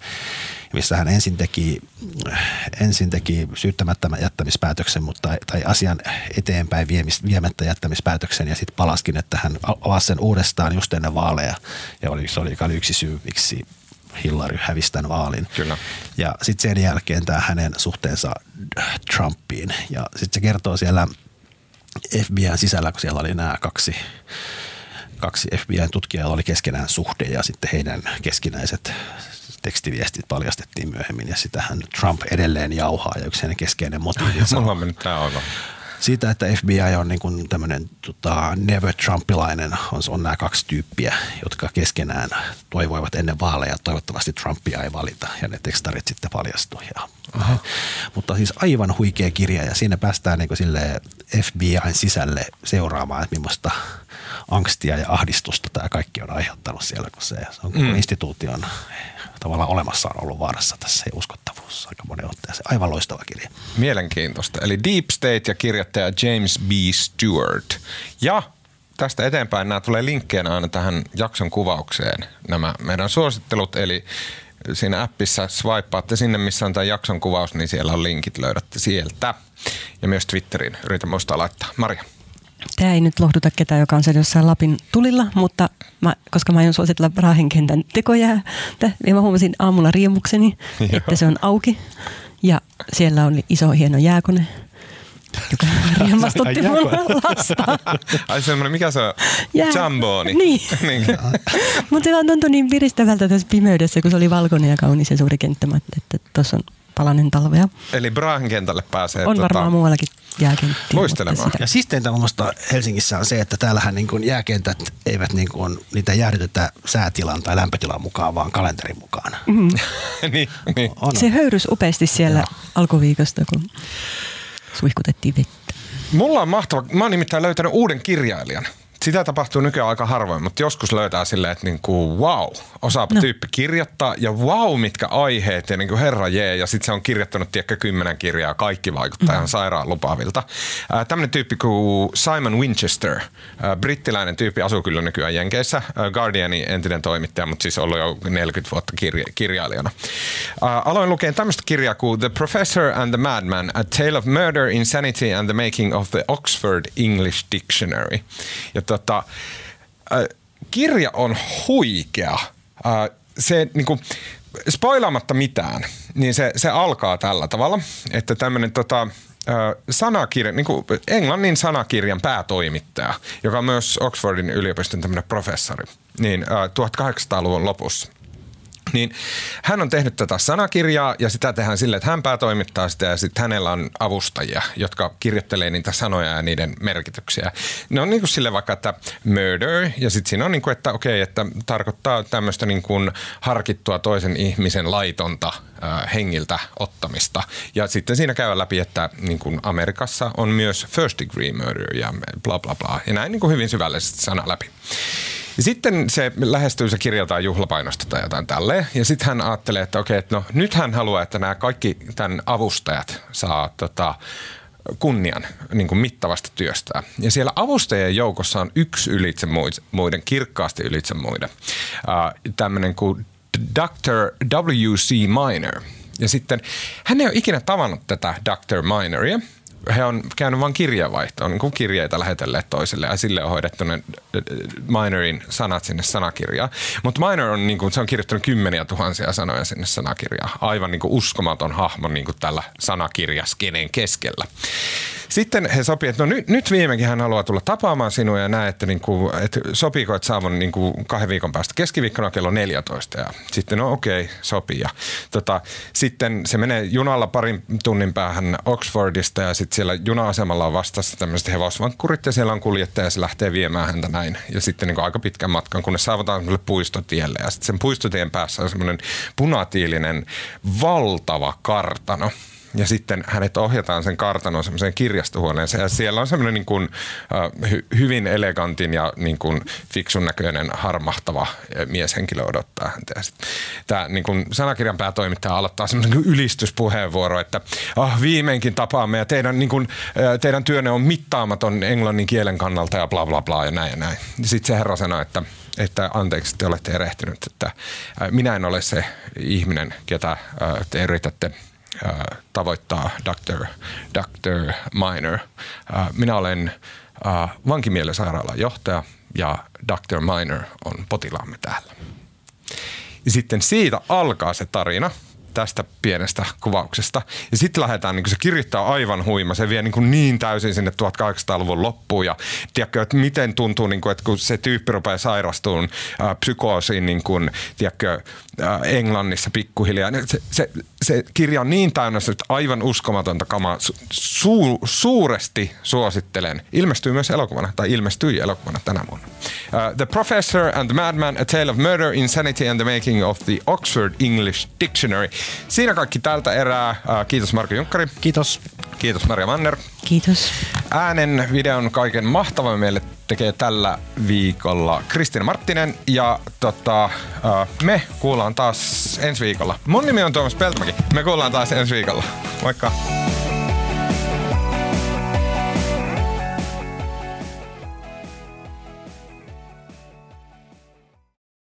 missä hän ensin teki, ensin teki syyttämättä jättämispäätöksen, mutta, tai asian eteenpäin viemättä jättämispäätöksen ja sitten palaskin, että hän avasi sen uudestaan just ennen vaaleja. Ja oli, se oli, oli yksi syy, miksi Hillary hävisi tämän vaalin. Kyllä. Ja sitten sen jälkeen tämä hänen suhteensa Trumpiin. Ja sitten se kertoo siellä FBIn sisällä, kun siellä oli nämä kaksi, kaksi FBIn tutkijaa, oli keskenään suhde ja sitten heidän keskinäiset tekstiviestit paljastettiin myöhemmin ja sitähän Trump edelleen jauhaa ja yksi hänen keskeinen motiivi. Mulla on mennyt tämä aivan siitä, että FBI on niin kuin tämmöinen tota, never Trumpilainen, on, on nämä kaksi tyyppiä, jotka keskenään toivoivat ennen vaaleja, toivottavasti Trumpia ei valita ja ne tekstarit sitten paljastui. Ja, mutta siis aivan huikea kirja ja siinä päästään niin kuin sille FBIn sisälle seuraamaan, että millaista angstia ja ahdistusta tämä kaikki on aiheuttanut siellä, kun se, se on koko mm. instituution tavallaan olemassaan ollut vaarassa tässä uskottavuus aika monen otteeseen. Aivan loistava kirja. Mielenkiintoista. Eli Deep State ja kirjoittaja James B. Stewart. Ja tästä eteenpäin nämä tulee linkkeenä aina tähän jakson kuvaukseen, nämä meidän suosittelut, eli siinä appissa swipaatte sinne, missä on tämä jakson kuvaus, niin siellä on linkit, löydätte sieltä. Ja myös Twitteriin yritän muistaa laittaa. Maria. Tämä ei nyt lohduta ketään, joka on siellä jossain Lapin tulilla, mutta mä, koska mä aion suositella Brahen kentän tekojää, ja mä huomasin aamulla riemukseni, että se on auki. Ja siellä oli iso hieno jääkone, joka <laughs> riemastutti mun lasta. <laughs> Ai semmoinen, mikä se on? Jää. Jamboni. Niin. <laughs> niin. Mutta se vaan tuntui niin piristävältä tässä pimeydessä, kun se oli valkoinen ja kaunis ja suuri kenttä, että tuossa on palanen talvea. Eli Brahen kentälle pääsee. On tota, varmaan muuallakin jääkenttiä. Luistelemaan. Ja teintä minusta Helsingissä on se, että täällähän niin kuin jääkentät eivät niin kuin, niitä jäädytetä säätilan tai lämpötilan mukaan, vaan kalenterin mukaan. Mm. <laughs> niin, niin. On. Se höyrys upeasti siellä Joo. alkuviikosta, kun suihkutettiin vettä. Mulla on mahtava, mä oon nimittäin löytänyt uuden kirjailijan sitä tapahtuu nykyään aika harvoin, mutta joskus löytää silleen, että niinku, wow, osaapa no. tyyppi kirjoittaa ja wow, mitkä aiheet ja niinku herra jee. Ja sitten se on kirjoittanut tiedäkö kymmenen kirjaa, kaikki vaikuttaa mm. ihan sairaan lupaavilta. Äh, Tämmöinen tyyppi kuin Simon Winchester, äh, brittiläinen tyyppi, asuu kyllä nykyään Jenkeissä, äh, Guardianin entinen toimittaja, mutta siis ollut jo 40 vuotta kirja- kirjailijana. Äh, aloin lukea tämmöistä kirjaa kuin The Professor and the Madman, A Tale of Murder, Insanity and the Making of the Oxford English Dictionary. Ja tota, kirja on huikea. Se niinku, spoilaamatta mitään, niin se, se alkaa tällä tavalla, että tämmöinen tota, sanakirja, niin kuin englannin sanakirjan päätoimittaja, joka on myös Oxfordin yliopiston tämmöinen professori, niin 1800-luvun lopussa – <laughs> niin hän on tehnyt tätä sanakirjaa ja sitä tehdään sille, että hän päätoimittaa sitä ja sitten hänellä on avustajia, jotka kirjoittelee niitä sanoja ja niiden merkityksiä. Ne on niin kuin sille vaikka, että murder ja sitten siinä on niin kuin, että okei, että tarkoittaa tämmöistä niin kuin harkittua toisen ihmisen laitonta hengiltä ottamista. Ja sitten siinä käy läpi, että niin kuin Amerikassa on myös first degree murder ja bla bla bla. Ja näin niin kuin hyvin syvällisesti sana läpi. Ja sitten se lähestyy, se kirjataan juhlapainosta tai jotain tälleen. Ja sitten hän ajattelee, että okei, että no nyt hän haluaa, että nämä kaikki tämän avustajat saa tota, kunnian niin kuin mittavasta työstään. Ja siellä avustajien joukossa on yksi ylitse muiden, kirkkaasti ylitse muiden. Tämmöinen kuin Dr. W.C. Minor. Ja sitten hän ei ole ikinä tavannut tätä Dr. Minoria – he on käynyt vain kirjavaihtoon, niin kuin kirjeitä lähetelleet toisille ja sille on hoidettu ne Minorin sanat sinne sanakirjaan. Mutta Minor on, niin kuin, se on kirjoittanut kymmeniä tuhansia sanoja sinne sanakirjaan. Aivan niin kuin uskomaton hahmo niin kuin tällä sanakirjaskenen keskellä. Sitten he sopivat, että no nyt, nyt viimeinkin hän haluaa tulla tapaamaan sinua ja näet, että, niin kuin, että sopiiko, että saavun niin kuin kahden viikon päästä keskiviikkona kello 14. Ja sitten no okei, okay, sopii. Ja, tota, sitten se menee junalla parin tunnin päähän Oxfordista ja sitten siellä juna-asemalla on vastassa tämmöiset hevosvankkurit ja siellä on kuljettaja ja se lähtee viemään häntä näin. Ja sitten niin aika pitkän matkan, kunnes saavutaan puistotielle ja sitten sen puistotien päässä on semmoinen punatiilinen valtava kartano – ja sitten hänet ohjataan sen kartanon semmoiseen kirjastohuoneeseen ja siellä on semmoinen niin kuin, hy- hyvin elegantin ja niin kuin fiksun näköinen harmahtava mieshenkilö odottaa häntä. Tämä niin kuin sanakirjan päätoimittaja aloittaa semmoinen niin ylistyspuheenvuoro, että oh, viimeinkin tapaamme ja teidän, niin kuin, teidän työnne on mittaamaton englannin kielen kannalta ja bla bla bla ja näin ja näin. Sitten se herra sanoi, että että anteeksi, te olette erehtynyt, että minä en ole se ihminen, ketä te yritätte Äh, tavoittaa Dr. Dr. Minor. Äh, minä olen äh, vankimielisairaalan johtaja ja Dr. Minor on potilaamme täällä. Ja sitten siitä alkaa se tarina – tästä pienestä kuvauksesta. Ja sitten lähdetään, niin se kirjoittaa aivan huima. Se vie niin, niin täysin sinne 1800-luvun loppuun. Ja tiedätkö, että miten tuntuu, niin kuin, että kun se tyyppi rupeaa sairastumaan äh, psykoosiin niin kuin, tiedätkö, äh, Englannissa pikkuhiljaa. Niin se, se, se kirja on niin täynnä, että aivan uskomatonta kamaa. Su, suuresti suosittelen. Ilmestyy myös elokuvana, tai ilmestyi elokuvana tänä vuonna. Uh, the Professor and the Madman, A Tale of Murder, Insanity and the Making of the Oxford English Dictionary. Siinä kaikki tältä erää. Uh, kiitos Marko Junkkari. Kiitos. Kiitos Maria Manner. Kiitos. Äänen, videon, kaiken mahtavan meille tekee tällä viikolla Kristina Marttinen ja tota, me kuullaan taas ensi viikolla. Mun nimi on Tuomas Peltomäki. Me kuullaan taas ensi viikolla. Moikka!